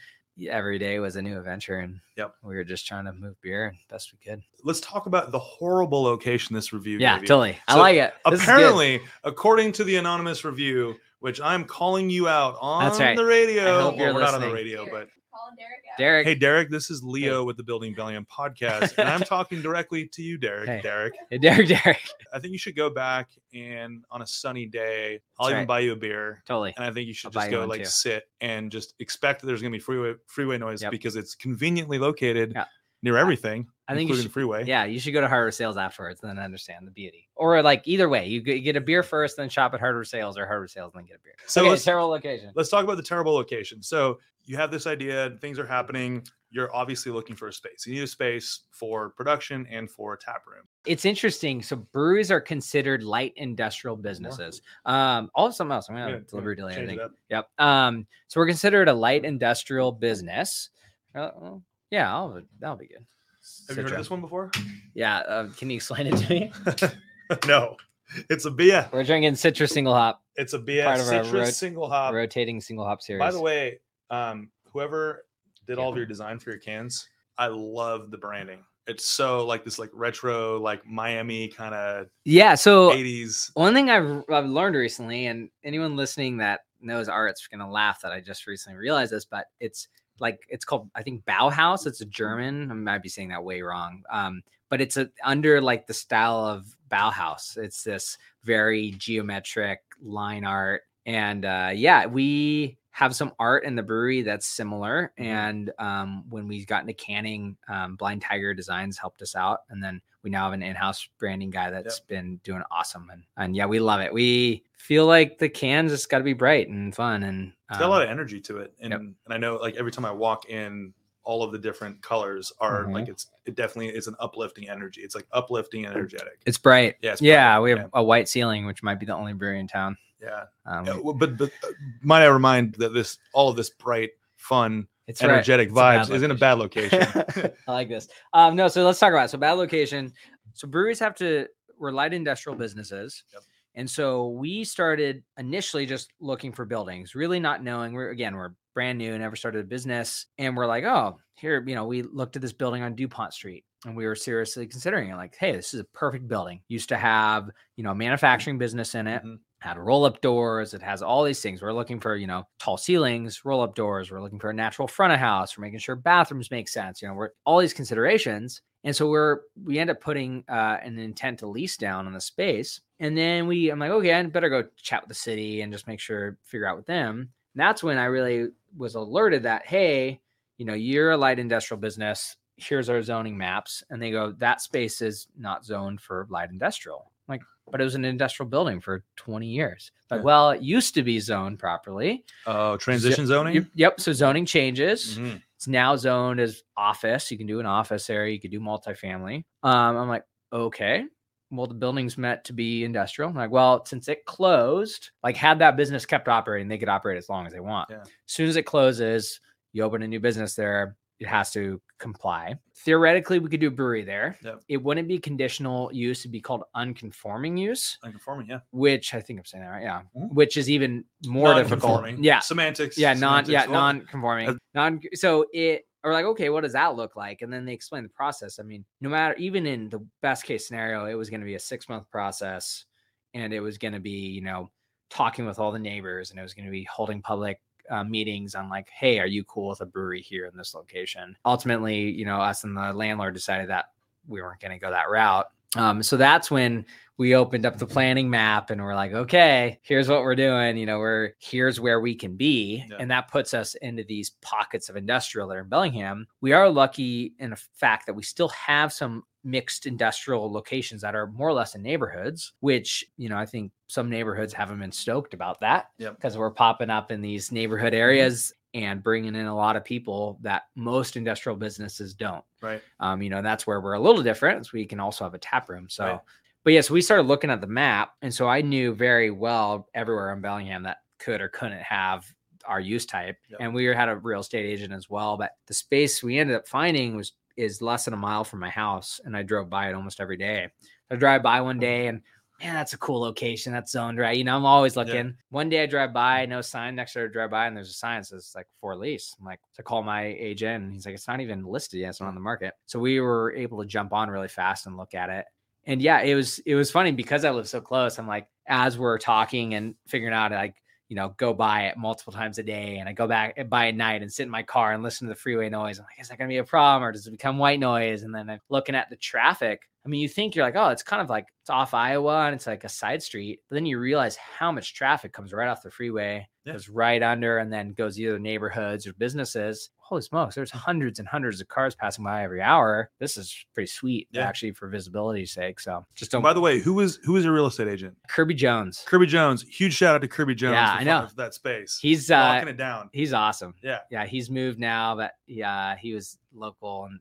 [SPEAKER 1] every day was a new adventure, and
[SPEAKER 2] Yep.
[SPEAKER 1] we were just trying to move beer best we could.
[SPEAKER 2] Let's talk about the horrible location this review.
[SPEAKER 1] Yeah, totally. I like it. This
[SPEAKER 2] apparently, according to the anonymous review, which I'm calling you out on
[SPEAKER 1] right.
[SPEAKER 2] the radio. well, we're not on the radio, but
[SPEAKER 3] Derek out.
[SPEAKER 1] Derek.
[SPEAKER 2] hey, Derek, this is Leo with the Building Bellingham podcast, and I'm talking directly to you, Derek.
[SPEAKER 1] Hey.
[SPEAKER 2] Derek,
[SPEAKER 1] Hey, Derek. Derek.
[SPEAKER 2] I think you should go back and on a sunny day, I'll
[SPEAKER 1] That's
[SPEAKER 2] even
[SPEAKER 1] right.
[SPEAKER 2] buy you a beer.
[SPEAKER 1] Totally.
[SPEAKER 2] And I think you should
[SPEAKER 1] I'll
[SPEAKER 2] just go like
[SPEAKER 1] too.
[SPEAKER 2] sit and just expect that there's gonna be freeway freeway noise
[SPEAKER 1] Yep.
[SPEAKER 2] because it's conveniently located
[SPEAKER 1] Yeah.
[SPEAKER 2] Near everything,
[SPEAKER 1] I think
[SPEAKER 2] including
[SPEAKER 1] should-
[SPEAKER 2] freeway.
[SPEAKER 1] Yeah, you should go to Hardware Sales afterwards, and then understand the beauty. Or like either way, you get a beer first, then shop at Hardware Sales, or Hardware Sales, and then get a beer.
[SPEAKER 2] So
[SPEAKER 1] okay, terrible location.
[SPEAKER 2] let's talk about the terrible location. So you have this idea, things are happening. You're obviously looking for a space. You need a space for production and for a tap room.
[SPEAKER 1] It's interesting. So breweries are considered light industrial businesses. Um, all something else. I'm gonna
[SPEAKER 2] Yeah,
[SPEAKER 1] deliver
[SPEAKER 2] yeah,
[SPEAKER 1] delay. I think. Yep. Um, so we're considered a light industrial business. Uh, well, yeah, I'll, that'll be good.
[SPEAKER 2] Have you heard of this one before?
[SPEAKER 1] Yeah. Uh, can you explain it to me?
[SPEAKER 2] no, it's a beer.
[SPEAKER 1] We're drinking Citra single hop,
[SPEAKER 2] It's a beer.
[SPEAKER 1] Part of our
[SPEAKER 2] Citra
[SPEAKER 1] rot-
[SPEAKER 2] single hop.
[SPEAKER 1] rotating single hop series.
[SPEAKER 2] By the way, um, whoever did all of your design for your cans, I love the branding. It's so like this like retro, like Miami kind of
[SPEAKER 1] yeah. So
[SPEAKER 2] 80s.
[SPEAKER 1] one thing I've, I've learned recently, and anyone listening that knows art's is gonna laugh that I just recently realized this, but it's like it's called I think Bauhaus. It's a German. I might be saying that way wrong. Um, but it's a, under like the style of Bauhaus. It's this very geometric line art, and uh, yeah, we have some art in the brewery that's similar.
[SPEAKER 2] Mhm.
[SPEAKER 1] And um, when we got into canning, um, Blind Tiger Designs helped us out, and then we now have an in-house branding guy that's been doing awesome. And and yeah, we love it. We feel like the cans just got to be bright and fun, and
[SPEAKER 2] It's got a lot
[SPEAKER 1] um,
[SPEAKER 2] of energy to it. And
[SPEAKER 1] yep.
[SPEAKER 2] and I know like every time I walk in, all of the different colors are
[SPEAKER 1] Mhm.
[SPEAKER 2] like it's it definitely is an uplifting energy. It's like uplifting and energetic.
[SPEAKER 1] it's bright.
[SPEAKER 2] Yeah, it's
[SPEAKER 1] yeah, we have
[SPEAKER 2] yeah.
[SPEAKER 1] a white ceiling, which might be the only brewery in town.
[SPEAKER 2] Yeah.
[SPEAKER 1] Um,
[SPEAKER 2] Yeah, well, but but uh, might I remind that this all of this bright, fun,
[SPEAKER 1] it's right.
[SPEAKER 2] energetic
[SPEAKER 1] It's
[SPEAKER 2] vibes is in a bad location.
[SPEAKER 1] I like this. Um, no, so let's talk about it. so bad location. So breweries have to we're light industrial businesses.
[SPEAKER 2] Yep.
[SPEAKER 1] And so we started initially just looking for buildings, really not knowing. We're again, we're brand new, never started a business. And we're like, oh, here, you know, we looked at this building on DuPont Street and we were seriously considering it. Like, hey, this is a perfect building. Used to have, you know, a manufacturing business in it
[SPEAKER 2] Mhm.
[SPEAKER 1] Had roll up doors. It has all these things. We're looking for, you know, tall ceilings, roll up doors. We're looking for a natural front of house. We're making sure bathrooms make sense. You know, we're all these considerations. And so we're, we end up putting uh, an intent to lease down on the space. And then we, I'm like, okay, I better go chat with the city and just make sure, figure out with them. And that's when I really was alerted that, hey, you know, you're a light industrial business. Here's our zoning maps. And they go, that space is not zoned for light industrial. But it was an industrial building for 20 years. Like,
[SPEAKER 2] Yeah.
[SPEAKER 1] well, it used to be zoned properly.
[SPEAKER 2] Oh, transition zoning.
[SPEAKER 1] Yep. yep, So zoning changes.
[SPEAKER 2] Mhm.
[SPEAKER 1] It's now zoned as office. You can do an office area. You could do multifamily. Um, I'm like, okay. Well, the building's meant to be industrial. I'm like, well, since it closed, like had that business kept operating, they could operate as long as they want.
[SPEAKER 2] Yeah.
[SPEAKER 1] As soon as it closes, you open a new business there, it has to comply. Theoretically, we could do a brewery there.
[SPEAKER 2] Yep.
[SPEAKER 1] It wouldn't be conditional use, it'd be called unconforming use,
[SPEAKER 2] Unconforming, yeah.
[SPEAKER 1] which I think I'm saying that right. Yeah.
[SPEAKER 2] Mhm.
[SPEAKER 1] Which is even more difficult. Yeah
[SPEAKER 2] Semantics.
[SPEAKER 1] yeah non yeah
[SPEAKER 2] semantics. Well,
[SPEAKER 1] non-conforming
[SPEAKER 2] uh,
[SPEAKER 1] non so it or like okay what does that look like and then they explain the process i mean no matter even in the best case scenario it was going to be a six month process and it was going to be you know talking with all the neighbors and it was going to be holding public uh, meetings on like, hey, are you cool with a brewery here in this location? Ultimately, you know, us and the landlord decided that we weren't going to go that route. Um, so that's when we opened up the planning map and we're like, okay, here's what we're doing. You know, we're here's where we can be.
[SPEAKER 2] Yeah.
[SPEAKER 1] And that puts us into these pockets of industrial that are in Bellingham. We are lucky in the fact that we still have some mixed industrial locations that are more or less in neighborhoods, which, you know, I think some neighborhoods haven't been stoked about that
[SPEAKER 2] Yep.
[SPEAKER 1] because we're popping up in these neighborhood areas and bringing in a lot of people that most industrial businesses don't
[SPEAKER 2] Right.
[SPEAKER 1] um, you know, that's where we're a little different. we can also have a tap room. So,
[SPEAKER 2] Right.
[SPEAKER 1] but yes, we started looking at the map, and so I knew very well everywhere in Bellingham that could or couldn't have our use type,
[SPEAKER 2] Yep.
[SPEAKER 1] and we had a real estate agent as well. But the space we ended up finding was is less than a mile from my house, and I drove by it almost every day. I drive by one mm-hmm. day and. Man, that's a cool location. That's zoned right. You know, I'm always
[SPEAKER 2] Yeah.
[SPEAKER 1] looking. One day I drive by, no sign. Next day I drive by, and there's a sign that says like for lease. I'm like to call my agent, and he's like, it's not even listed yet. It's not on the market. So we were able to jump on really fast and look at it. And yeah, it was it was funny because I live so close. I'm like, as we're talking and figuring out like you know, go by it multiple times a day. And I go back eh, by at night and sit in my car and listen to the freeway noise. I'm like, is that going to be a problem or does it become white noise? And then I'm looking at the traffic. I mean, you think you're like, oh, it's kind of like it's off Iowa and it's like a side street. But then you realize how much traffic comes right off the freeway,
[SPEAKER 2] Yeah.
[SPEAKER 1] goes right under, and then goes either neighborhoods or businesses. Holy smokes, there's hundreds and hundreds of cars passing by every hour. This is pretty sweet,
[SPEAKER 2] Yeah.
[SPEAKER 1] actually, for visibility's sake. So just don't.
[SPEAKER 2] By the way, who was who your real estate agent?
[SPEAKER 1] Kirby Jones.
[SPEAKER 2] Kirby Jones. Huge shout out to Kirby Jones.
[SPEAKER 1] Yeah, I know.
[SPEAKER 2] that space.
[SPEAKER 1] He's uh,
[SPEAKER 2] Locking it down.
[SPEAKER 1] He's awesome.
[SPEAKER 2] Yeah.
[SPEAKER 1] Yeah. He's moved now, but yeah, he was local and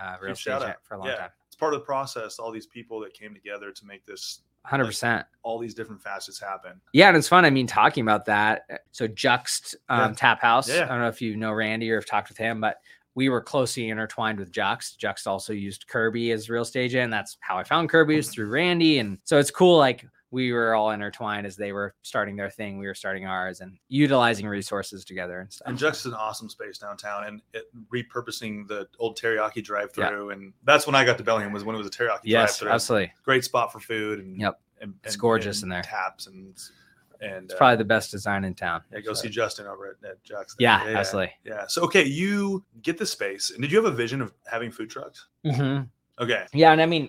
[SPEAKER 1] uh, real
[SPEAKER 2] Huge
[SPEAKER 1] estate agent for a long
[SPEAKER 2] Yeah.
[SPEAKER 1] time.
[SPEAKER 2] Part of the process. All these people that came together to make this,
[SPEAKER 1] 100%.
[SPEAKER 2] all these different facets happen.
[SPEAKER 1] Yeah. And it's fun. I mean, talking about that. So, Juxt um,
[SPEAKER 2] Yeah.
[SPEAKER 1] Tap House.
[SPEAKER 2] Yeah.
[SPEAKER 1] I don't know if you know Randy or have talked with him, but we were closely intertwined with Juxt. Juxt also used Kirby as real estate agent. And that's how I found Kirby through Randy. And so it's cool. Like, we were all intertwined as they were starting their thing. We were starting ours and utilizing resources together and stuff.
[SPEAKER 2] And Juxt is an awesome space downtown, and it, repurposing the old teriyaki drive-through, and that's when I got to Bellingham was when it was a teriyaki
[SPEAKER 1] yes,
[SPEAKER 2] drive-through.
[SPEAKER 1] absolutely.
[SPEAKER 2] Great spot for food, and
[SPEAKER 1] Yep.
[SPEAKER 2] and,
[SPEAKER 1] It's
[SPEAKER 2] and-
[SPEAKER 1] gorgeous
[SPEAKER 2] and
[SPEAKER 1] in there.
[SPEAKER 2] Taps and and
[SPEAKER 1] It's
[SPEAKER 2] uh,
[SPEAKER 1] probably the best design in town.
[SPEAKER 2] yeah, go
[SPEAKER 1] So-
[SPEAKER 2] see Justin over at, at Juxt.
[SPEAKER 1] Yeah, absolutely.
[SPEAKER 2] Yeah. So okay, you get the space, and did you have a vision of having food trucks?
[SPEAKER 1] hmm
[SPEAKER 2] Okay.
[SPEAKER 1] Yeah, and I mean,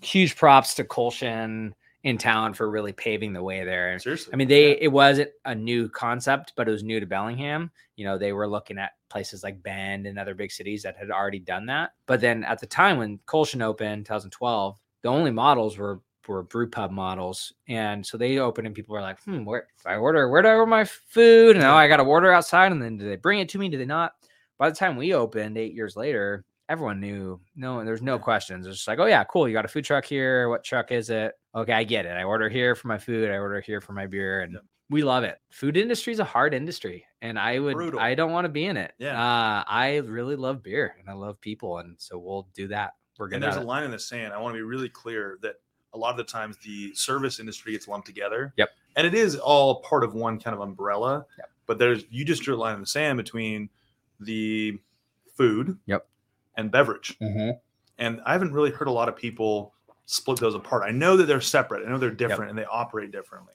[SPEAKER 1] huge props to Kulshan in town for really paving the way there.
[SPEAKER 2] Seriously.
[SPEAKER 1] I mean, they
[SPEAKER 2] Yeah.
[SPEAKER 1] it wasn't a new concept, but it was new to Bellingham. You know, they were looking at places like Bend and other big cities that had already done that. But then at the time when Kulshan opened, 2012, the only models were were brew pub models, and so they opened and people were like, "Hmm, where if I order, where do I order my food?" And now I got to order outside, and then do they bring it to me? Do they not? By the time we opened eight years later, everyone knew. No, there's no questions. It's just like, "Oh yeah, cool. You got a food truck here. What truck is it?" Okay, I get it. I order here for my food. I order here for my beer, and we love it. Food industry is a hard industry, and I would,
[SPEAKER 2] Brutal.
[SPEAKER 1] I don't want to be in it.
[SPEAKER 2] Yeah.
[SPEAKER 1] uh, I really love beer and I love people, and so we'll do that. We're
[SPEAKER 2] and
[SPEAKER 1] good
[SPEAKER 2] there's a line in the sand. I want to be really clear that a lot of the times the service industry gets lumped together.
[SPEAKER 1] Yep.
[SPEAKER 2] And it is all part of one kind of umbrella.
[SPEAKER 1] Yep.
[SPEAKER 2] But there's you just drew a line in the sand between the food
[SPEAKER 1] Yep.
[SPEAKER 2] and beverage.
[SPEAKER 1] Mhm.
[SPEAKER 2] And I haven't really heard a lot of people split those apart. I know that they're separate. I know they're different and they operate differently.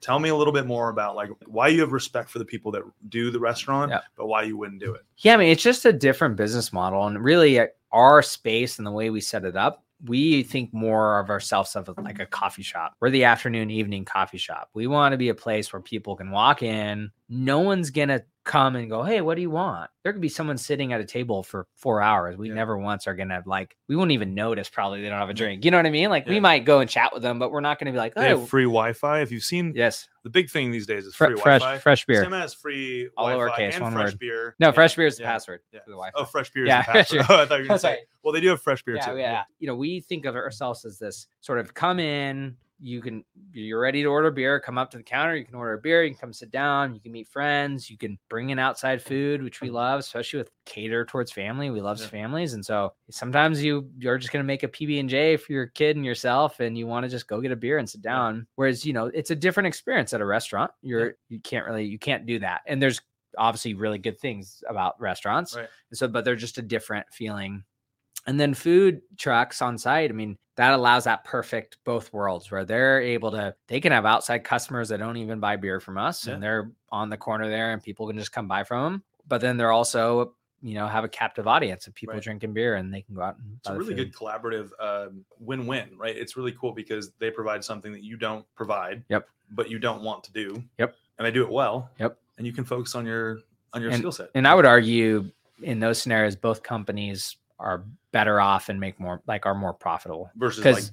[SPEAKER 2] Tell me a little bit more about like why you have respect for the people that do the restaurant,
[SPEAKER 1] Yep.
[SPEAKER 2] but why you wouldn't do it.
[SPEAKER 1] Yeah, I mean, it's just a different business model, and really, uh, our space and the way we set it up, we think more of ourselves of like a coffee shop. We're the afternoon, evening coffee shop. We want to be a place where people can walk in. No one's gonna come and go, "Hey, what do you want?" There could be someone sitting at a table for four hours. We
[SPEAKER 2] Yeah.
[SPEAKER 1] never once are gonna like. We won't even notice. Probably they don't have a drink. You know what I mean? Like we might go and chat with them, but we're not gonna be like,
[SPEAKER 2] They
[SPEAKER 1] "Oh,
[SPEAKER 2] have free Wi-Fi. If you've seen
[SPEAKER 1] yes,
[SPEAKER 2] the big thing these days is
[SPEAKER 1] fre-
[SPEAKER 2] free
[SPEAKER 1] fresh,
[SPEAKER 2] Wi-Fi.
[SPEAKER 1] fresh beer."
[SPEAKER 2] Sam has free
[SPEAKER 1] All
[SPEAKER 2] Wi-Fi
[SPEAKER 1] lowercase,
[SPEAKER 2] and
[SPEAKER 1] one
[SPEAKER 2] fresh
[SPEAKER 1] word.
[SPEAKER 2] beer.
[SPEAKER 1] No,
[SPEAKER 2] Yeah,
[SPEAKER 1] fresh beer is the
[SPEAKER 2] yeah,
[SPEAKER 1] password
[SPEAKER 2] yeah.
[SPEAKER 1] for the Wi-Fi.
[SPEAKER 2] Oh, fresh beer.
[SPEAKER 1] Yeah,
[SPEAKER 2] the password. Oh, I thought you were gonna say. Well, they do have fresh beer
[SPEAKER 1] yeah,
[SPEAKER 2] too.
[SPEAKER 1] yeah. You know, we think of ourselves as this sort of come in, you can you're ready to order beer, come up to the counter, you can order a beer, you can come sit down, you can meet friends, you can bring in outside food, which we mm-hmm. love, especially with cater towards family. We love
[SPEAKER 2] Yeah.
[SPEAKER 1] families. And so sometimes you you're just gonna make a PB and J for your kid and yourself, and you want to just go get a beer and sit down. Whereas, you know, it's a different experience at a restaurant. You're you can't really you can't do that. And there's obviously really good things about restaurants.
[SPEAKER 2] Right.
[SPEAKER 1] And so, but they're just a different feeling. And then food trucks on site. I mean, that allows that perfect both worlds where they're able to they can have outside customers that don't even buy beer from us
[SPEAKER 2] Yeah.
[SPEAKER 1] and they're on the corner there and people can just come buy from them but then they're also you know have a captive audience of people
[SPEAKER 2] Right.
[SPEAKER 1] drinking beer and they can go out and
[SPEAKER 2] It's a really good collaborative um, win-win, right? It's really cool because they provide something that you don't provide.
[SPEAKER 1] Yep.
[SPEAKER 2] But you don't want to do.
[SPEAKER 1] Yep.
[SPEAKER 2] And they do it well.
[SPEAKER 1] Yep.
[SPEAKER 2] And you can focus on your on your skill set.
[SPEAKER 1] and i would argue in those scenarios both companies are better off and make more like are more profitable
[SPEAKER 2] versus like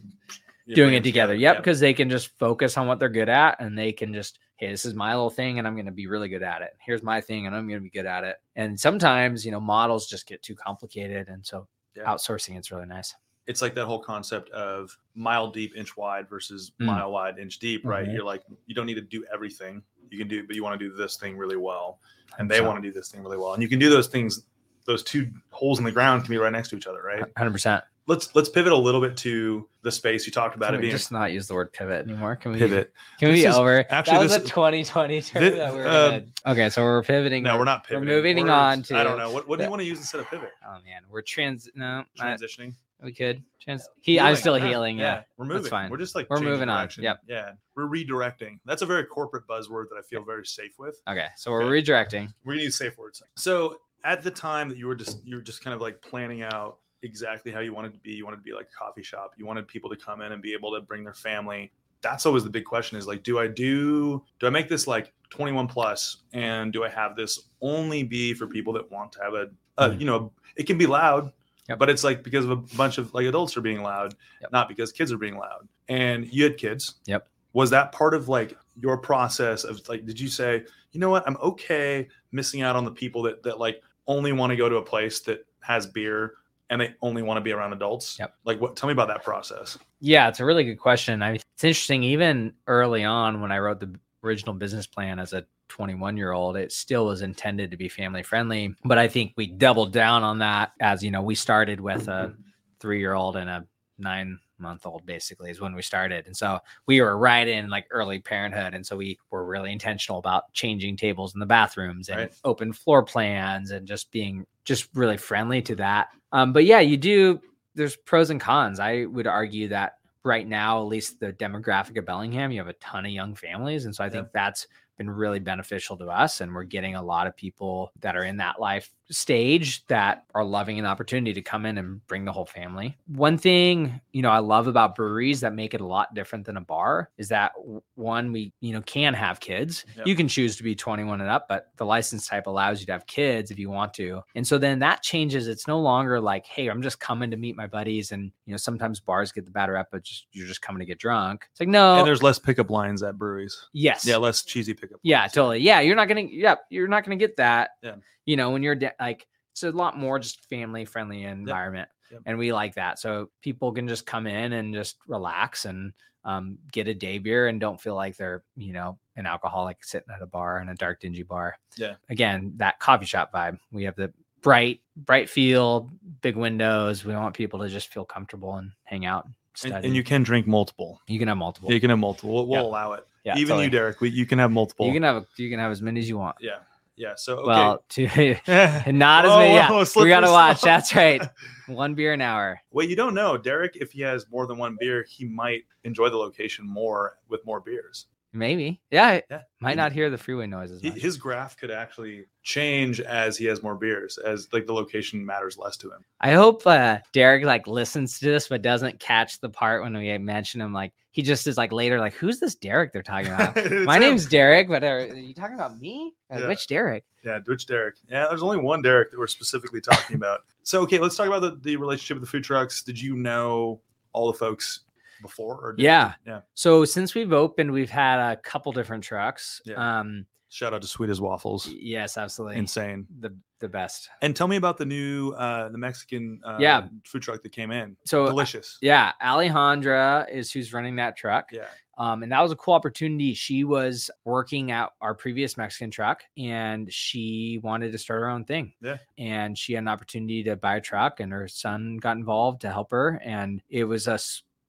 [SPEAKER 1] doing it together. Yep, because they can just focus on what they're good at and they can just, hey, this is my little thing and I'm going to be really good at it. Here's my thing and I'm going to be good at it. And sometimes, you know, models just get too complicated. And so
[SPEAKER 2] Yeah.
[SPEAKER 1] outsourcing it's really nice.
[SPEAKER 2] It's like that whole concept of mile deep, inch wide versus
[SPEAKER 1] Mm.
[SPEAKER 2] mile wide, inch deep, right?
[SPEAKER 1] Mhm.
[SPEAKER 2] You're like, you don't need to do everything. You can do, but you want to do this thing really well. And they
[SPEAKER 1] 100%.
[SPEAKER 2] want to do this thing really well. And you can do those things, those two holes in the ground can be right next to each other, right?
[SPEAKER 1] 100%.
[SPEAKER 2] Let's let's pivot a little bit to the space you talked about
[SPEAKER 1] Can
[SPEAKER 2] it
[SPEAKER 1] we
[SPEAKER 2] being
[SPEAKER 1] just not use the word pivot anymore? Can we
[SPEAKER 2] pivot.
[SPEAKER 1] Can we
[SPEAKER 2] This
[SPEAKER 1] be
[SPEAKER 2] is-
[SPEAKER 1] over?
[SPEAKER 2] actually,
[SPEAKER 1] that was
[SPEAKER 2] this
[SPEAKER 1] a
[SPEAKER 2] is-
[SPEAKER 1] 2020 term
[SPEAKER 2] Thi-
[SPEAKER 1] that we were
[SPEAKER 2] uh,
[SPEAKER 1] gonna- Okay, so we're pivoting.
[SPEAKER 2] No, we're not pivoting.
[SPEAKER 1] we're moving on to.
[SPEAKER 2] I don't know. What, what do you want to use instead of pivot?
[SPEAKER 1] Oh man, we're trans. No, I-
[SPEAKER 2] Transitioning.
[SPEAKER 1] we could trans. He, I'm still
[SPEAKER 2] Yeah,
[SPEAKER 1] healing. Yeah.
[SPEAKER 2] We're
[SPEAKER 1] That's
[SPEAKER 2] moving.
[SPEAKER 1] fine.
[SPEAKER 2] We're just like
[SPEAKER 1] We're moving on.
[SPEAKER 2] direction.
[SPEAKER 1] Yep.
[SPEAKER 2] Yeah. We're redirecting. That's a very corporate buzzword that I feel very safe with.
[SPEAKER 1] Okay, so we're
[SPEAKER 2] Okay.
[SPEAKER 1] redirecting.
[SPEAKER 2] We're gonna use safe words. So at the time that you were just you were just kind of like planning out exactly how you wanted to be. You wanted to be like a coffee shop. You wanted people to come in and be able to bring their family. That's always the big question is like, do I do do I make this like 21 plus and do I have this only be for people that want to have a, a
[SPEAKER 1] Mhm.
[SPEAKER 2] you know, it can be loud,
[SPEAKER 1] Yep.
[SPEAKER 2] but it's like because of a bunch of like adults are being loud,
[SPEAKER 1] Yep.
[SPEAKER 2] not because kids are being loud. And you had kids.
[SPEAKER 1] Yep.
[SPEAKER 2] Was that part of like your process of like, did you say, you know what, I'm okay missing out on the people that that like only want to go to a place that has beer and they only want to be around adults?
[SPEAKER 1] Yep.
[SPEAKER 2] Like what tell me about that process.
[SPEAKER 1] Yeah, it's a really good question. I mean, it's interesting. Even early on, when I wrote the original business plan as a 21 year old, it still was intended to be family friendly. But I think we doubled down on that as you know, we started with a mm-hmm. three year old and a nine month old basically is when we started and so we were right in like early parenthood and so we were really intentional about changing tables in the bathrooms and
[SPEAKER 2] Right.
[SPEAKER 1] open floor plans and just being just really friendly to that um, but yeah you do there's pros and cons i would argue that right now at least the demographic of bellingham you have a ton of young families and so i
[SPEAKER 2] Yeah.
[SPEAKER 1] think that's been really beneficial to us and we're getting a lot of people that are in that life stage that are loving an opportunity to come in and bring the whole family one thing you know i love about breweries that make it a lot different than a bar is that one we you know can have kids
[SPEAKER 2] Yep.
[SPEAKER 1] you can choose to be 21 and up but the license type allows you to have kids if you want to and so then that changes it's no longer like hey i'm just coming to meet my buddies and you know sometimes bars get the bad rep but just you're just coming to get drunk it's like no
[SPEAKER 2] And there's less pickup lines at breweries.
[SPEAKER 1] yes
[SPEAKER 2] Yeah, less cheesy pickup.
[SPEAKER 1] yeah, totally. Yeah, you're not gonna. Yeah, you're not gonna get that.
[SPEAKER 2] Yeah.
[SPEAKER 1] You know, when you're like, it's a lot more just family friendly environment,
[SPEAKER 2] Yep.
[SPEAKER 1] and we like that. So people can just come in and just relax and um, get a day beer and don't feel like they're you know an alcoholic sitting at a bar in a dark dingy bar.
[SPEAKER 2] Yeah.
[SPEAKER 1] Again, that coffee shop vibe. We have the bright bright feel, big windows. We want people to just feel comfortable and hang out. And,
[SPEAKER 2] And, and you can drink multiple.
[SPEAKER 1] you can have multiple.
[SPEAKER 2] You can have multiple. We'll, we'll
[SPEAKER 1] Yeah.
[SPEAKER 2] allow it.
[SPEAKER 1] yeah,
[SPEAKER 2] Even
[SPEAKER 1] totally.
[SPEAKER 2] you, Derek, we, you can have multiple.
[SPEAKER 1] You can have you can have as many as you want.
[SPEAKER 2] yeah. Yeah. So okay.
[SPEAKER 1] Well,
[SPEAKER 2] well,
[SPEAKER 1] not as many. Yeah, we gotta watch. That's right. One beer an hour.
[SPEAKER 2] Well, you don't know, Derek. If he has more than one beer, he might enjoy the location more with more beers.
[SPEAKER 1] Maybe. Yeah.
[SPEAKER 2] Yeah.
[SPEAKER 1] Might not hear the freeway noises.
[SPEAKER 2] His graph could actually change as he has more beers, as like the location matters less to him.
[SPEAKER 1] I hope uh, Derek like listens to this but doesn't catch the part when we mention him. Like he just is like later, like who's this Derek they're talking about? My
[SPEAKER 2] him.
[SPEAKER 1] name's Derek, but are, are you talking about me? Uh,
[SPEAKER 2] Yeah.
[SPEAKER 1] Which Derek?
[SPEAKER 2] Yeah, which Derek? Yeah, there's only one Derek that we're specifically talking about. So, okay, let's talk about the, the relationship with the food trucks. Did you know all the folks before? Or
[SPEAKER 1] Yeah.
[SPEAKER 2] Yeah.
[SPEAKER 1] So since we've opened, we've had a couple different trucks.
[SPEAKER 2] Yeah.
[SPEAKER 1] Um.
[SPEAKER 2] Shout out to Sweet as Waffles.
[SPEAKER 1] Yes, absolutely.
[SPEAKER 2] Insane.
[SPEAKER 1] The the best.
[SPEAKER 2] And tell me about the new, uh, the Mexican uh,
[SPEAKER 1] Yeah.
[SPEAKER 2] food truck that came in.
[SPEAKER 1] So
[SPEAKER 2] Delicious.
[SPEAKER 1] yeah, Alejandra is who's running that truck.
[SPEAKER 2] Yeah.
[SPEAKER 1] Um, and that was a cool opportunity. She was working at our previous Mexican truck and she wanted to start her own thing.
[SPEAKER 2] Yeah.
[SPEAKER 1] And she had an opportunity to buy a truck and her son got involved to help her. And it was a,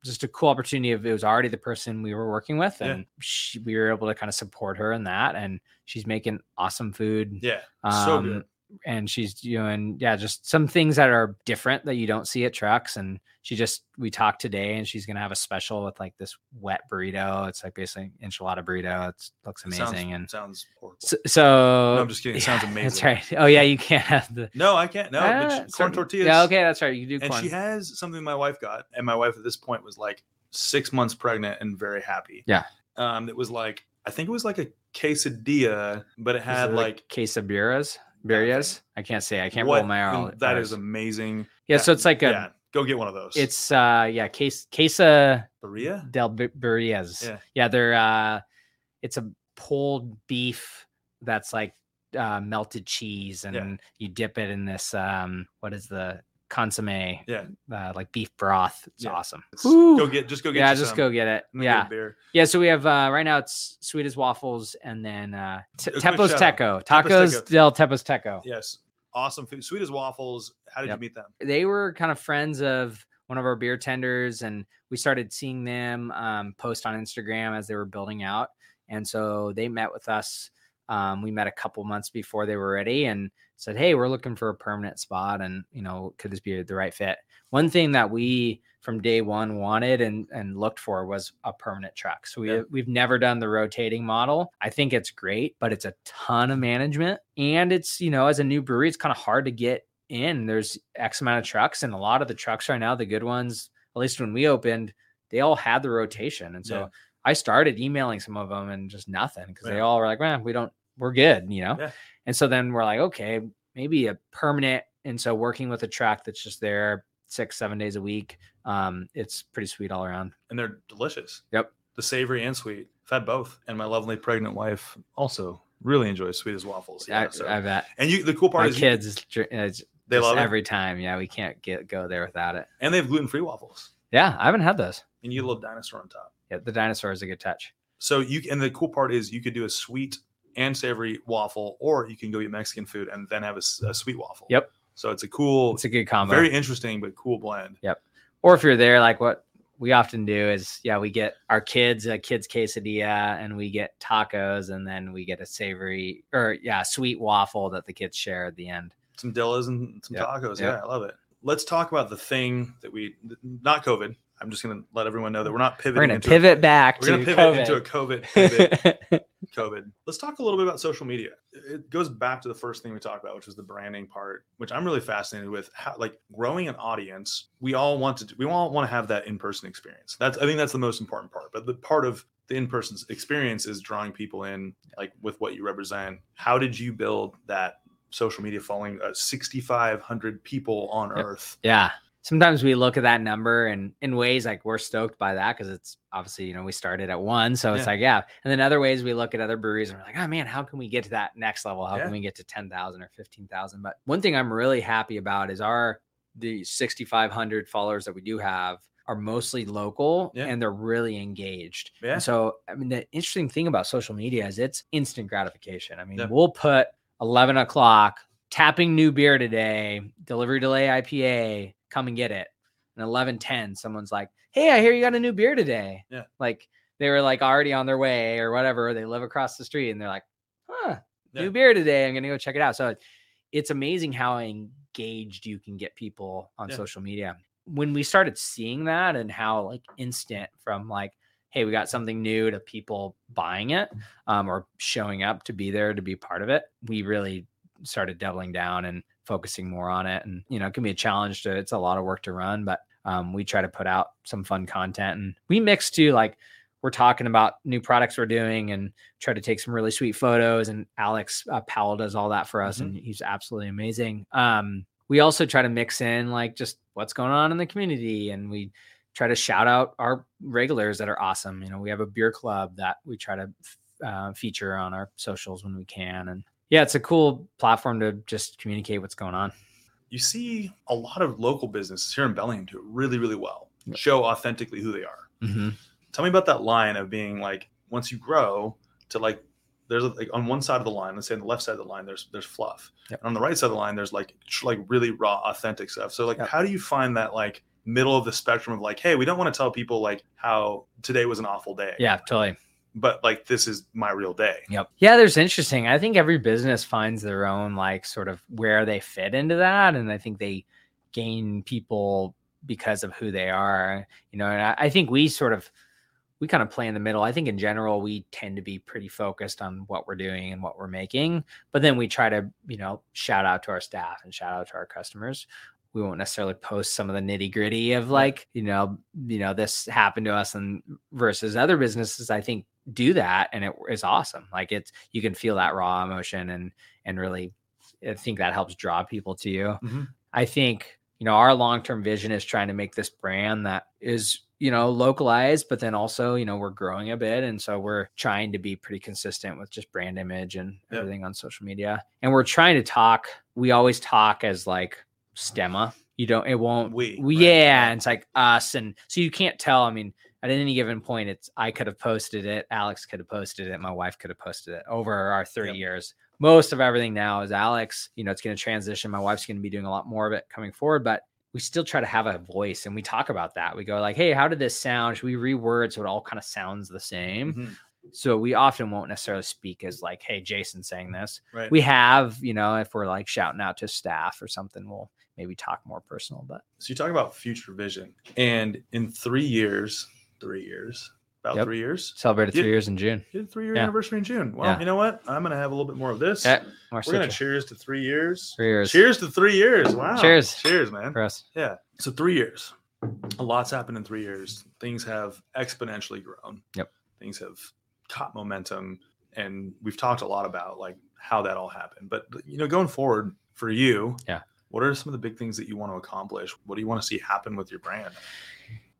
[SPEAKER 1] just a cool opportunity of it was already the person we were working with
[SPEAKER 2] Yeah.
[SPEAKER 1] and she, we were able to kind of support her in that. And she's making awesome food.
[SPEAKER 2] Yeah. so
[SPEAKER 1] Um,
[SPEAKER 2] good.
[SPEAKER 1] And she's doing yeah just some things that are different that you don't see at trucks and she just we talked today and she's gonna have a special with like this wet burrito it's like basically enchilada burrito it looks
[SPEAKER 2] It sounds-
[SPEAKER 1] amazing and
[SPEAKER 2] sounds horrible.
[SPEAKER 1] so, so
[SPEAKER 2] no, I'm just kidding. It sounds
[SPEAKER 1] yeah,
[SPEAKER 2] amazing.
[SPEAKER 1] that's right oh yeah you can't have the
[SPEAKER 2] No, I can't. No, she- corn
[SPEAKER 1] certain-
[SPEAKER 2] tortillas.
[SPEAKER 1] yeah okay that's right you do
[SPEAKER 2] and
[SPEAKER 1] corn
[SPEAKER 2] she has something my wife got, and my wife at this point was like six months pregnant and very happy.
[SPEAKER 1] Yeah.
[SPEAKER 2] Um, it was like I think it was like a quesadilla, but it had like
[SPEAKER 1] quesadillas birrias i can't say i can't
[SPEAKER 2] what-
[SPEAKER 1] roll my r
[SPEAKER 2] that is amazing.
[SPEAKER 1] yeah so it's like a
[SPEAKER 2] yeah. Go get one of those.
[SPEAKER 1] it's uh yeah case quesa
[SPEAKER 2] birria.
[SPEAKER 1] del birrias.
[SPEAKER 2] Yeah.
[SPEAKER 1] Yeah, they're uh it's a pulled beef that's like uh melted cheese and you dip it in this um what is the consomme
[SPEAKER 2] Yeah.
[SPEAKER 1] uh, like beef broth. It's
[SPEAKER 2] Yeah.
[SPEAKER 1] awesome.
[SPEAKER 2] Go get just go get.
[SPEAKER 1] yeah, just
[SPEAKER 2] some.
[SPEAKER 1] go get it.
[SPEAKER 2] I'm gonna get
[SPEAKER 1] Yeah. Yeah, so we have uh right now it's sweet as waffles and then uh t-
[SPEAKER 2] Tepozteco.
[SPEAKER 1] Tacos del Tepozteco.
[SPEAKER 2] Yes. Awesome food. Sweet as waffles. How did
[SPEAKER 1] Yep.
[SPEAKER 2] you meet them?
[SPEAKER 1] they were kind of friends of one of our beer tenders and we started seeing them um, post on instagram as they were building out and so they met with us um, we met a couple months before they were ready and said hey we're looking for a permanent spot and you know could this be the right fit? One thing that we from day one wanted and, and looked for was a permanent truck. So we,
[SPEAKER 2] Yeah.
[SPEAKER 1] we've never done the rotating model. I think it's great but it's a ton of management and it's you know as a new brewery it's kind of hard to get in. There's x amount of trucks and a lot of the trucks right now the good ones at least when we opened they all had the rotation. And so
[SPEAKER 2] Yeah.
[SPEAKER 1] i started emailing some of them and just nothing because they all were like man we don't we're good you know
[SPEAKER 2] Yeah.
[SPEAKER 1] and so then we're like okay maybe a permanent and so working with a track that's just there six seven days a week um it's pretty sweet all around
[SPEAKER 2] and they're delicious.
[SPEAKER 1] Yep.
[SPEAKER 2] The savory and sweet. I've had both. And my lovely pregnant wife also really enjoys sweet as waffles. Yeah.
[SPEAKER 1] I,
[SPEAKER 2] so-
[SPEAKER 1] I bet
[SPEAKER 2] and you the cool part
[SPEAKER 1] my
[SPEAKER 2] is
[SPEAKER 1] kids dr- it's
[SPEAKER 2] they love it.
[SPEAKER 1] every time yeah we can't get go there without it
[SPEAKER 2] And they have gluten free waffles.
[SPEAKER 1] yeah i haven't had those
[SPEAKER 2] And you little dinosaur on top.
[SPEAKER 1] yeah the dinosaur is a good touch
[SPEAKER 2] So you and the cool part is you could do a sweet and savory waffle, or you can go eat Mexican food and then have a sweet waffle.
[SPEAKER 1] Yep.
[SPEAKER 2] So it's a cool,
[SPEAKER 1] it's a good combo
[SPEAKER 2] very interesting but cool blend. Yep.
[SPEAKER 1] Or if you're there, like what we often do is, yeah, we get our kids a kids quesadilla and we get tacos and then we get a savory or yeah, sweet waffle that the kids share at the end.
[SPEAKER 2] Some dillas and some
[SPEAKER 1] Yep.
[SPEAKER 2] tacos.
[SPEAKER 1] Yep.
[SPEAKER 2] Yeah, I love it. Let's talk about the thing that we not COVID. I'm just gonna let everyone know that we're not pivoting.
[SPEAKER 1] We're gonna
[SPEAKER 2] into
[SPEAKER 1] pivot back
[SPEAKER 2] We're
[SPEAKER 1] to
[SPEAKER 2] gonna pivot
[SPEAKER 1] COVID.
[SPEAKER 2] into a COVID pivot. COVID. Let's talk a little bit about social media. It goes back to the first thing we talked about, which was the branding part, which I'm really fascinated with. How, like growing an audience, we all want to. We all want to have that in-person experience. That's I think that's the most important part. But the part of the in-person experience is drawing people in, like with what you represent. How did you build that social media following? Uh, 6,500 people on
[SPEAKER 1] Yep.
[SPEAKER 2] Earth.
[SPEAKER 1] yeah. Sometimes we look at that number and in ways like we're stoked by that because it's obviously, you know, we started at one. So it's
[SPEAKER 2] Yeah.
[SPEAKER 1] like, yeah. And then other ways we look at other breweries and we're like, oh man, how can we get to that next level? How
[SPEAKER 2] Yeah.
[SPEAKER 1] can we get to 10,000 or 15,000? But one thing I'm really happy about is our, the 6,500 followers that we do have are mostly local
[SPEAKER 2] Yeah.
[SPEAKER 1] and they're really engaged.
[SPEAKER 2] Yeah.
[SPEAKER 1] And so, I mean, the interesting thing about social media is it's instant gratification. I mean, we'll put 11 o'clock tapping new beer today, delivery delay IPA, come and get it. And 11:10, someone's like, "Hey, I hear you got a new beer today."
[SPEAKER 2] Yeah.
[SPEAKER 1] Like they were like already on their way or whatever. They live across the street and they're like, "Huh,
[SPEAKER 2] Yeah.
[SPEAKER 1] new beer today. I'm gonna go check it out." So it's amazing how engaged you can get people on
[SPEAKER 2] Yeah.
[SPEAKER 1] social media. When we started seeing that and how like instant from like, hey, we got something new to people buying it um, or showing up to be there to be part of it, we really started doubling down and focusing more on it. And you know, it can be a challenge to. It's a lot of work to run, but um, we try to put out some fun content and we mix too like we're talking about new products we're doing and try to take some really sweet photos and alex uh, powell does all that for us
[SPEAKER 2] Mhm.
[SPEAKER 1] and he's absolutely amazing um, we also try to mix in like just what's going on in the community and we try to shout out our regulars that are awesome you know we have a beer club that we try to uh, feature on our socials when we can and yeah it's a cool platform to just communicate what's going on
[SPEAKER 2] you see a lot of local businesses here in Bellingham do it really, really well.
[SPEAKER 1] Yep.
[SPEAKER 2] Show authentically who they are. Mm-hmm. Tell me about that line of being like, once you grow to like, there's like on one side of the line, let's say on the left side of the line, there's there's fluff,
[SPEAKER 1] Yep.
[SPEAKER 2] and on the right side of the line, there's like tr- like really raw, authentic stuff. So like,
[SPEAKER 1] Yep.
[SPEAKER 2] how do you find that like middle of the spectrum of like, hey, we don't want to tell people like how today was an awful day.
[SPEAKER 1] yeah totally
[SPEAKER 2] but like this is my real day.
[SPEAKER 1] Yep. Yeah, there's interesting. I think every business finds their own like sort of where they fit into that, and I think they gain people because of who they are. You know, and I, I think we sort of we kind of play in the middle. I think in general we tend to be pretty focused on what we're doing and what we're making, but then we try to you know shout out to our staff and shout out to our customers we won't necessarily post some of the nitty gritty of like you know you know this happened to us and versus other businesses i think do that and it is awesome like it's you can feel that raw emotion and and really i think that helps draw people to you
[SPEAKER 2] Mhm.
[SPEAKER 1] i think you know our long-term vision is trying to make this brand that is you know localized but then also you know we're growing a bit and so we're trying to be pretty consistent with just brand image and
[SPEAKER 2] Yep.
[SPEAKER 1] everything on social media and we're trying to talk we always talk as like stemma you don't it won't
[SPEAKER 2] We,
[SPEAKER 1] we,
[SPEAKER 2] right,
[SPEAKER 1] yeah, and it's like us, and so you can't tell. I mean, at any given point, it's I could have posted it, Alex could have posted it, my wife could have posted it over our 30
[SPEAKER 2] Yep.
[SPEAKER 1] years. Most of everything now is Alex. You know, it's going to transition. My wife's going to be doing a lot more of it coming forward, but we still try to have a voice and we talk about that. We go like, hey, how did this sound? Should we reword so it all kind of sounds the same?
[SPEAKER 2] Mhm.
[SPEAKER 1] So we often won't necessarily speak as like, hey, Jason saying this.
[SPEAKER 2] Right.
[SPEAKER 1] We have, you know, if we're like shouting out to staff or something, we'll maybe talk more personal, but
[SPEAKER 2] so you talk about future vision, and in three years, three years, about
[SPEAKER 1] Yep.
[SPEAKER 2] three years,
[SPEAKER 1] celebrated
[SPEAKER 2] Yeah.
[SPEAKER 1] three years in June.
[SPEAKER 2] you three year
[SPEAKER 1] Yeah.
[SPEAKER 2] anniversary in June. Well,
[SPEAKER 1] Yeah.
[SPEAKER 2] you know what? I'm gonna have a little bit more of this.
[SPEAKER 1] Yeah, more
[SPEAKER 2] We're gonna cheers to three years.
[SPEAKER 1] three years
[SPEAKER 2] Cheers to three years. Wow.
[SPEAKER 1] Cheers.
[SPEAKER 2] Cheers, man.
[SPEAKER 1] for us.
[SPEAKER 2] Yeah. So three years. A lot's happened in three years. Things have exponentially grown.
[SPEAKER 1] Yep.
[SPEAKER 2] Things have caught momentum. And we've talked a lot about like how that all happened. But you know, going forward for you,
[SPEAKER 1] Yeah.
[SPEAKER 2] What are some of the big things that you want to accomplish? What do you want to see happen with your brand?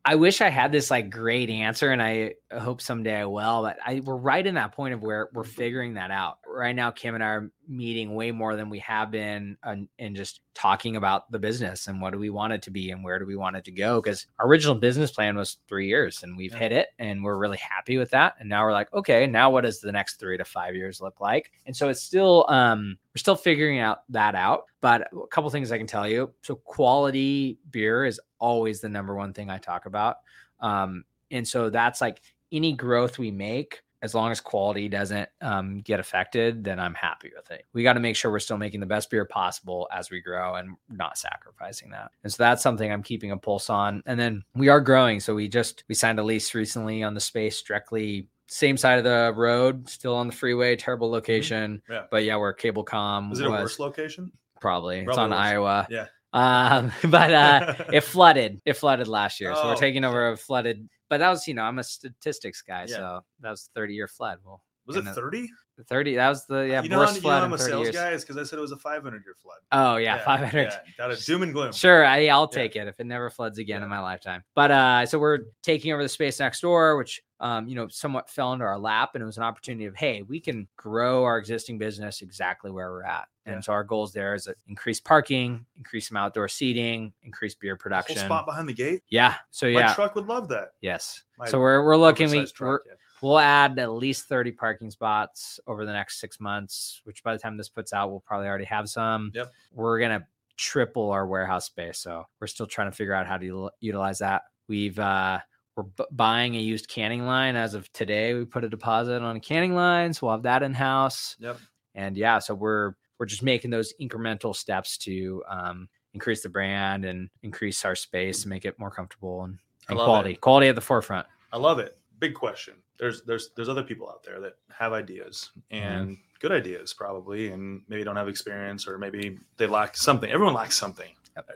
[SPEAKER 1] I wish I had this like great answer, and I hope someday I will. But I we're right in that point of where we're mm-hmm. figuring that out right now. Kim and I are meeting way more than we have been, and, and just talking about the business and what do we want it to be and where do we want it to go. Because our original business plan was three years, and we've
[SPEAKER 2] Yeah.
[SPEAKER 1] hit it, and we're really happy with that. And now we're like, okay, now what does the next three to five years look like? And so it's still um we're still figuring out that out. But a couple things I can tell you. So quality beer is always the number one thing I talk about. Um, and so that's like any growth we make, as long as quality doesn't um, get affected, then I'm happy with it. We got to make sure we're still making the best beer possible as we grow and not sacrificing that. And so that's something I'm keeping a pulse on. And then we are growing. So we just we signed a lease recently on the space directly same side of the road, still on the freeway, terrible location.
[SPEAKER 2] Yeah.
[SPEAKER 1] But yeah, where cable com
[SPEAKER 2] Is it a worse location?
[SPEAKER 1] probably. It's on
[SPEAKER 2] worse.
[SPEAKER 1] Iowa.
[SPEAKER 2] Yeah.
[SPEAKER 1] Um, but uh, it flooded. It flooded last year, so
[SPEAKER 2] Oh,
[SPEAKER 1] we're taking over a flooded. But that was, you know, I'm a statistics guy,
[SPEAKER 2] Yeah.
[SPEAKER 1] so that was 30 year flood. Well,
[SPEAKER 2] was it
[SPEAKER 1] in a-
[SPEAKER 2] 30?
[SPEAKER 1] 30. That was the yeah
[SPEAKER 2] you know,
[SPEAKER 1] worst
[SPEAKER 2] you know
[SPEAKER 1] flood
[SPEAKER 2] I'm a sales
[SPEAKER 1] years.
[SPEAKER 2] guy is because I said it was a 500 year flood.
[SPEAKER 1] Oh yeah, 500.
[SPEAKER 2] Yeah, got a doom and gloom.
[SPEAKER 1] Sure, I, I'll
[SPEAKER 2] Yeah.
[SPEAKER 1] take it if it never floods again
[SPEAKER 2] Yeah.
[SPEAKER 1] in my lifetime. But uh, so we're taking over the space next door, which um, you know, somewhat fell into our lap, and it was an opportunity of hey, we can grow our existing business exactly where we're at. And
[SPEAKER 2] Yeah.
[SPEAKER 1] so our goals there is uh, increase parking, increase some outdoor seating, increase beer production.
[SPEAKER 2] spot behind the gate.
[SPEAKER 1] Yeah. So
[SPEAKER 2] My
[SPEAKER 1] yeah.
[SPEAKER 2] truck would love that.
[SPEAKER 1] Yes.
[SPEAKER 2] My
[SPEAKER 1] so we're we're looking. We
[SPEAKER 2] Oversized
[SPEAKER 1] we're,
[SPEAKER 2] yeah.
[SPEAKER 1] We'll add at least thirty parking spots over the next six months. Which by the time this puts out, we'll probably already have some.
[SPEAKER 2] Yep.
[SPEAKER 1] We're gonna triple our warehouse space, so we're still trying to figure out how to util- utilize that. We've uh we're b- buying a used canning line as of today. We put a deposit on a canning line, so we'll have that in house.
[SPEAKER 2] Yep.
[SPEAKER 1] And yeah, so we're we're just making those incremental steps to um, increase the brand and increase our space and make it more comfortable and, and quality.
[SPEAKER 2] it.
[SPEAKER 1] Quality at the forefront.
[SPEAKER 2] I love it. Big question. There's there's there's other people out there that have ideas
[SPEAKER 1] Mm-hmm.
[SPEAKER 2] and good ideas probably, and maybe don't have experience or maybe they lack something. Everyone lacks something.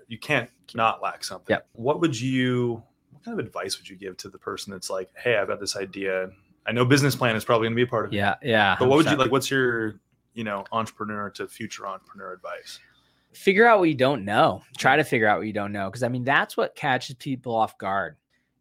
[SPEAKER 2] You can't not lack something.
[SPEAKER 1] Yep.
[SPEAKER 2] What would you? What kind of advice would you give to the person that's like, hey, I've got this idea. I know business plan is probably going to be a part of it.
[SPEAKER 1] Yeah, yeah.
[SPEAKER 2] But what would you like? What's your you know entrepreneur to future entrepreneur advice?
[SPEAKER 1] Figure out what you don't know. Try to figure out what you don't know because I mean that's what catches people off guard.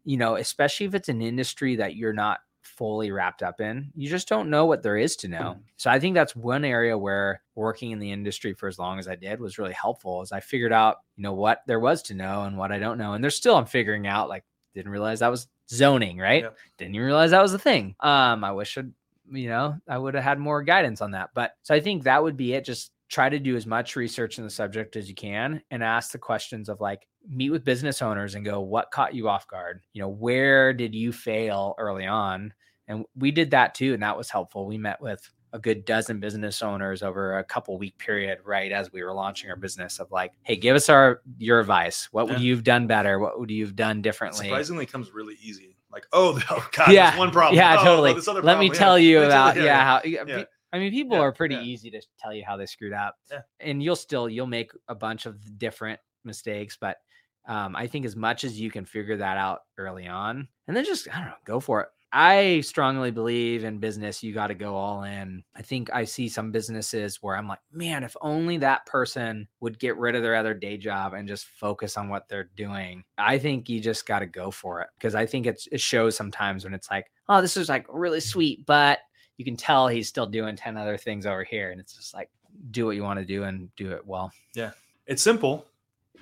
[SPEAKER 1] You know, especially if it's an industry that you're not fully wrapped up in. You just don't know what there is to know. So I think that's one area where working in the industry for as long as I did was really helpful as I figured out, you know, what there was to know and what I don't know. And there's still I'm figuring out like didn't realize that was zoning, right?
[SPEAKER 2] Yep.
[SPEAKER 1] Didn't even realize that was a thing. Um I wish I'd you know, I would have had more guidance on that. But so I think that would be it. Just try to do as much research in the subject as you can and ask the questions of like meet with business owners and go, what caught you off guard? You know, where did you fail early on? And we did that too. And that was helpful. We met with a good dozen business owners over a couple week period right as we were launching our business of like hey give us our your advice what would you have done better what would you have done differently
[SPEAKER 2] Surprisingly, it comes really easy. Like, oh, oh God,
[SPEAKER 1] Yeah.
[SPEAKER 2] one problem.
[SPEAKER 1] yeah
[SPEAKER 2] Oh,
[SPEAKER 1] totally
[SPEAKER 2] oh, this other
[SPEAKER 1] let me.
[SPEAKER 2] Yeah.
[SPEAKER 1] tell you
[SPEAKER 2] Let me tell
[SPEAKER 1] about
[SPEAKER 2] you-
[SPEAKER 1] yeah, how
[SPEAKER 2] yeah.
[SPEAKER 1] i mean people
[SPEAKER 2] Yeah,
[SPEAKER 1] are pretty
[SPEAKER 2] yeah.
[SPEAKER 1] easy to tell you how they screwed up
[SPEAKER 2] Yeah.
[SPEAKER 1] and you'll still you'll make a bunch of different mistakes but um, i think as much as you can figure that out early on and then just i don't know go for it. I strongly believe in business you got to go all in. I think i see some businesses where i'm like man if only that person would get rid of their other day job and just focus on what they're doing i think you just got to go for it because i think it shows sometimes when it's like oh this is like really sweet but you can tell he's still doing 10 other things over here and it's just like do what you want to do and do it well. Yeah.
[SPEAKER 2] It's simple,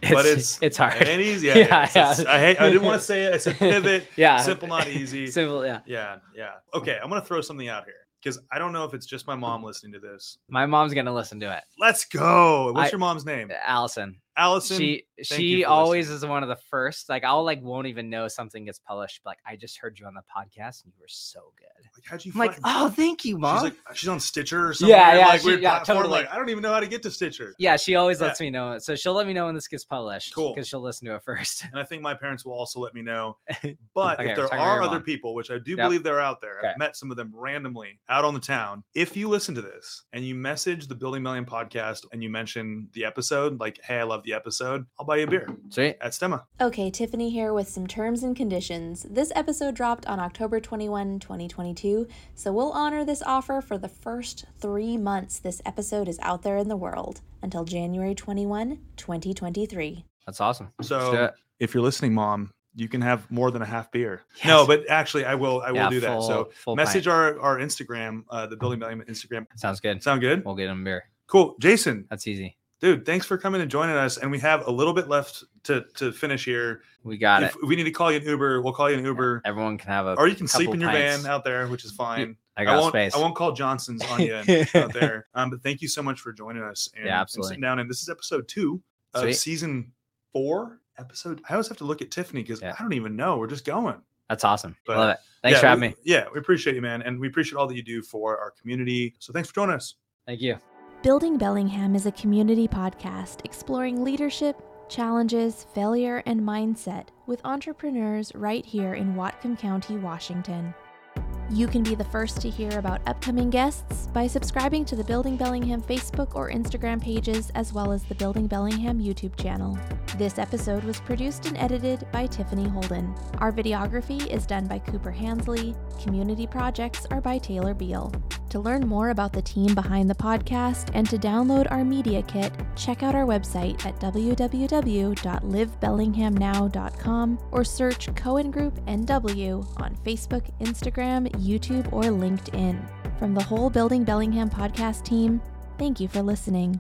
[SPEAKER 1] it's,
[SPEAKER 2] but it's
[SPEAKER 1] it's hard
[SPEAKER 2] It ain't easy. Yeah,
[SPEAKER 1] Yeah, yeah.
[SPEAKER 2] I hate. I didn't want to say it. I said pivot.
[SPEAKER 1] yeah
[SPEAKER 2] Simple, not easy.
[SPEAKER 1] simple yeah
[SPEAKER 2] Yeah, yeah. Okay, I'm gonna throw something out here because I don't know if it's just my mom listening to this.
[SPEAKER 1] my mom's gonna listen to it
[SPEAKER 2] Let's go. What's
[SPEAKER 1] I-
[SPEAKER 2] your mom's name?
[SPEAKER 1] allison
[SPEAKER 2] Allison.
[SPEAKER 1] she she always
[SPEAKER 2] listening.
[SPEAKER 1] is one of the first like i'll like won't even know something gets published but, like i just heard you on the podcast and you were so good
[SPEAKER 2] like, how'd you
[SPEAKER 1] i'm like oh thank you mom
[SPEAKER 2] She's like she's on Stitcher or something.
[SPEAKER 1] Yeah, yeah,
[SPEAKER 2] like
[SPEAKER 1] she-
[SPEAKER 2] weird
[SPEAKER 1] yeah,
[SPEAKER 2] platform.
[SPEAKER 1] totally.
[SPEAKER 2] Like I don't even know how to get to Stitcher.
[SPEAKER 1] yeah she always
[SPEAKER 2] Yeah.
[SPEAKER 1] lets me know it so she'll let me know when this gets published
[SPEAKER 2] Cool.
[SPEAKER 1] because she'll listen to it first
[SPEAKER 2] And I think my parents will also let me know. But
[SPEAKER 1] Okay,
[SPEAKER 2] if there are other
[SPEAKER 1] mom.
[SPEAKER 2] people, which I do
[SPEAKER 1] Yep.
[SPEAKER 2] believe they're out there,
[SPEAKER 1] Okay.
[SPEAKER 2] I've met some of them randomly out on the town. If you listen to this and you message the Building Bellingham podcast and you mention the episode, like, hey, I love the episode, I'll buy you a beer
[SPEAKER 1] sweet
[SPEAKER 2] at Stemma.
[SPEAKER 3] Okay, Tiffany here with some terms and conditions. This episode dropped on October 21, 2022, so we'll honor this offer for the first three months this episode is out there in the world until January 21, 2023.
[SPEAKER 1] that's awesome
[SPEAKER 2] So
[SPEAKER 1] it.
[SPEAKER 2] if you're listening, mom, you can have more than a half beer. No, but actually, I will. I will
[SPEAKER 1] Yeah,
[SPEAKER 2] do that. So
[SPEAKER 1] full- full
[SPEAKER 2] message
[SPEAKER 1] pint.
[SPEAKER 2] our our Instagram, uh, the Building Bellingham Instagram.
[SPEAKER 1] sounds good
[SPEAKER 2] Sound good?
[SPEAKER 1] we'll get him beer
[SPEAKER 2] Cool, Jason,
[SPEAKER 1] that's easy
[SPEAKER 2] dude. Thanks for coming and joining us. And we have a little bit left to to finish here.
[SPEAKER 1] we got
[SPEAKER 2] if
[SPEAKER 1] it
[SPEAKER 2] we need to call you an Uber, we'll call you an Uber.
[SPEAKER 1] everyone can have a
[SPEAKER 2] Or you can sleep in your
[SPEAKER 1] pints.
[SPEAKER 2] van out there, which is fine.
[SPEAKER 1] i got
[SPEAKER 2] won't.
[SPEAKER 1] space
[SPEAKER 2] I won't call Johnson's on you out there. Um, but thank you so much for joining us. And,
[SPEAKER 1] Yeah,
[SPEAKER 2] and sitting down. And this is episode two of
[SPEAKER 1] Sweet.
[SPEAKER 2] season four. Episode. I always have to look at Tiffany because
[SPEAKER 1] Yeah.
[SPEAKER 2] I don't even know. We're just going.
[SPEAKER 1] that's awesome
[SPEAKER 2] But-
[SPEAKER 1] love it thanks
[SPEAKER 2] Yeah,
[SPEAKER 1] for having
[SPEAKER 2] we-
[SPEAKER 1] me
[SPEAKER 2] Yeah, we appreciate you, man, and we appreciate all that you do for our community. So thanks for joining us.
[SPEAKER 1] thank you
[SPEAKER 3] Building Bellingham is a community podcast exploring leadership, challenges, failure, and mindset with entrepreneurs right here in Whatcom County, Washington. You can be the first to hear about upcoming guests by subscribing to the Building Bellingham Facebook or Instagram pages, as well as the Building Bellingham YouTube channel. This episode was produced and edited by Tiffany Holden. Our videography is done by Cooper Hansley. Community projects are by Taylor Beal. To learn more about the team behind the podcast and to download our media kit, check out our website at www.livebellinghamnow.com or search Cohen Group NW on Facebook, Instagram, YouTube, or LinkedIn. From the whole Building Bellingham podcast team, thank you for listening.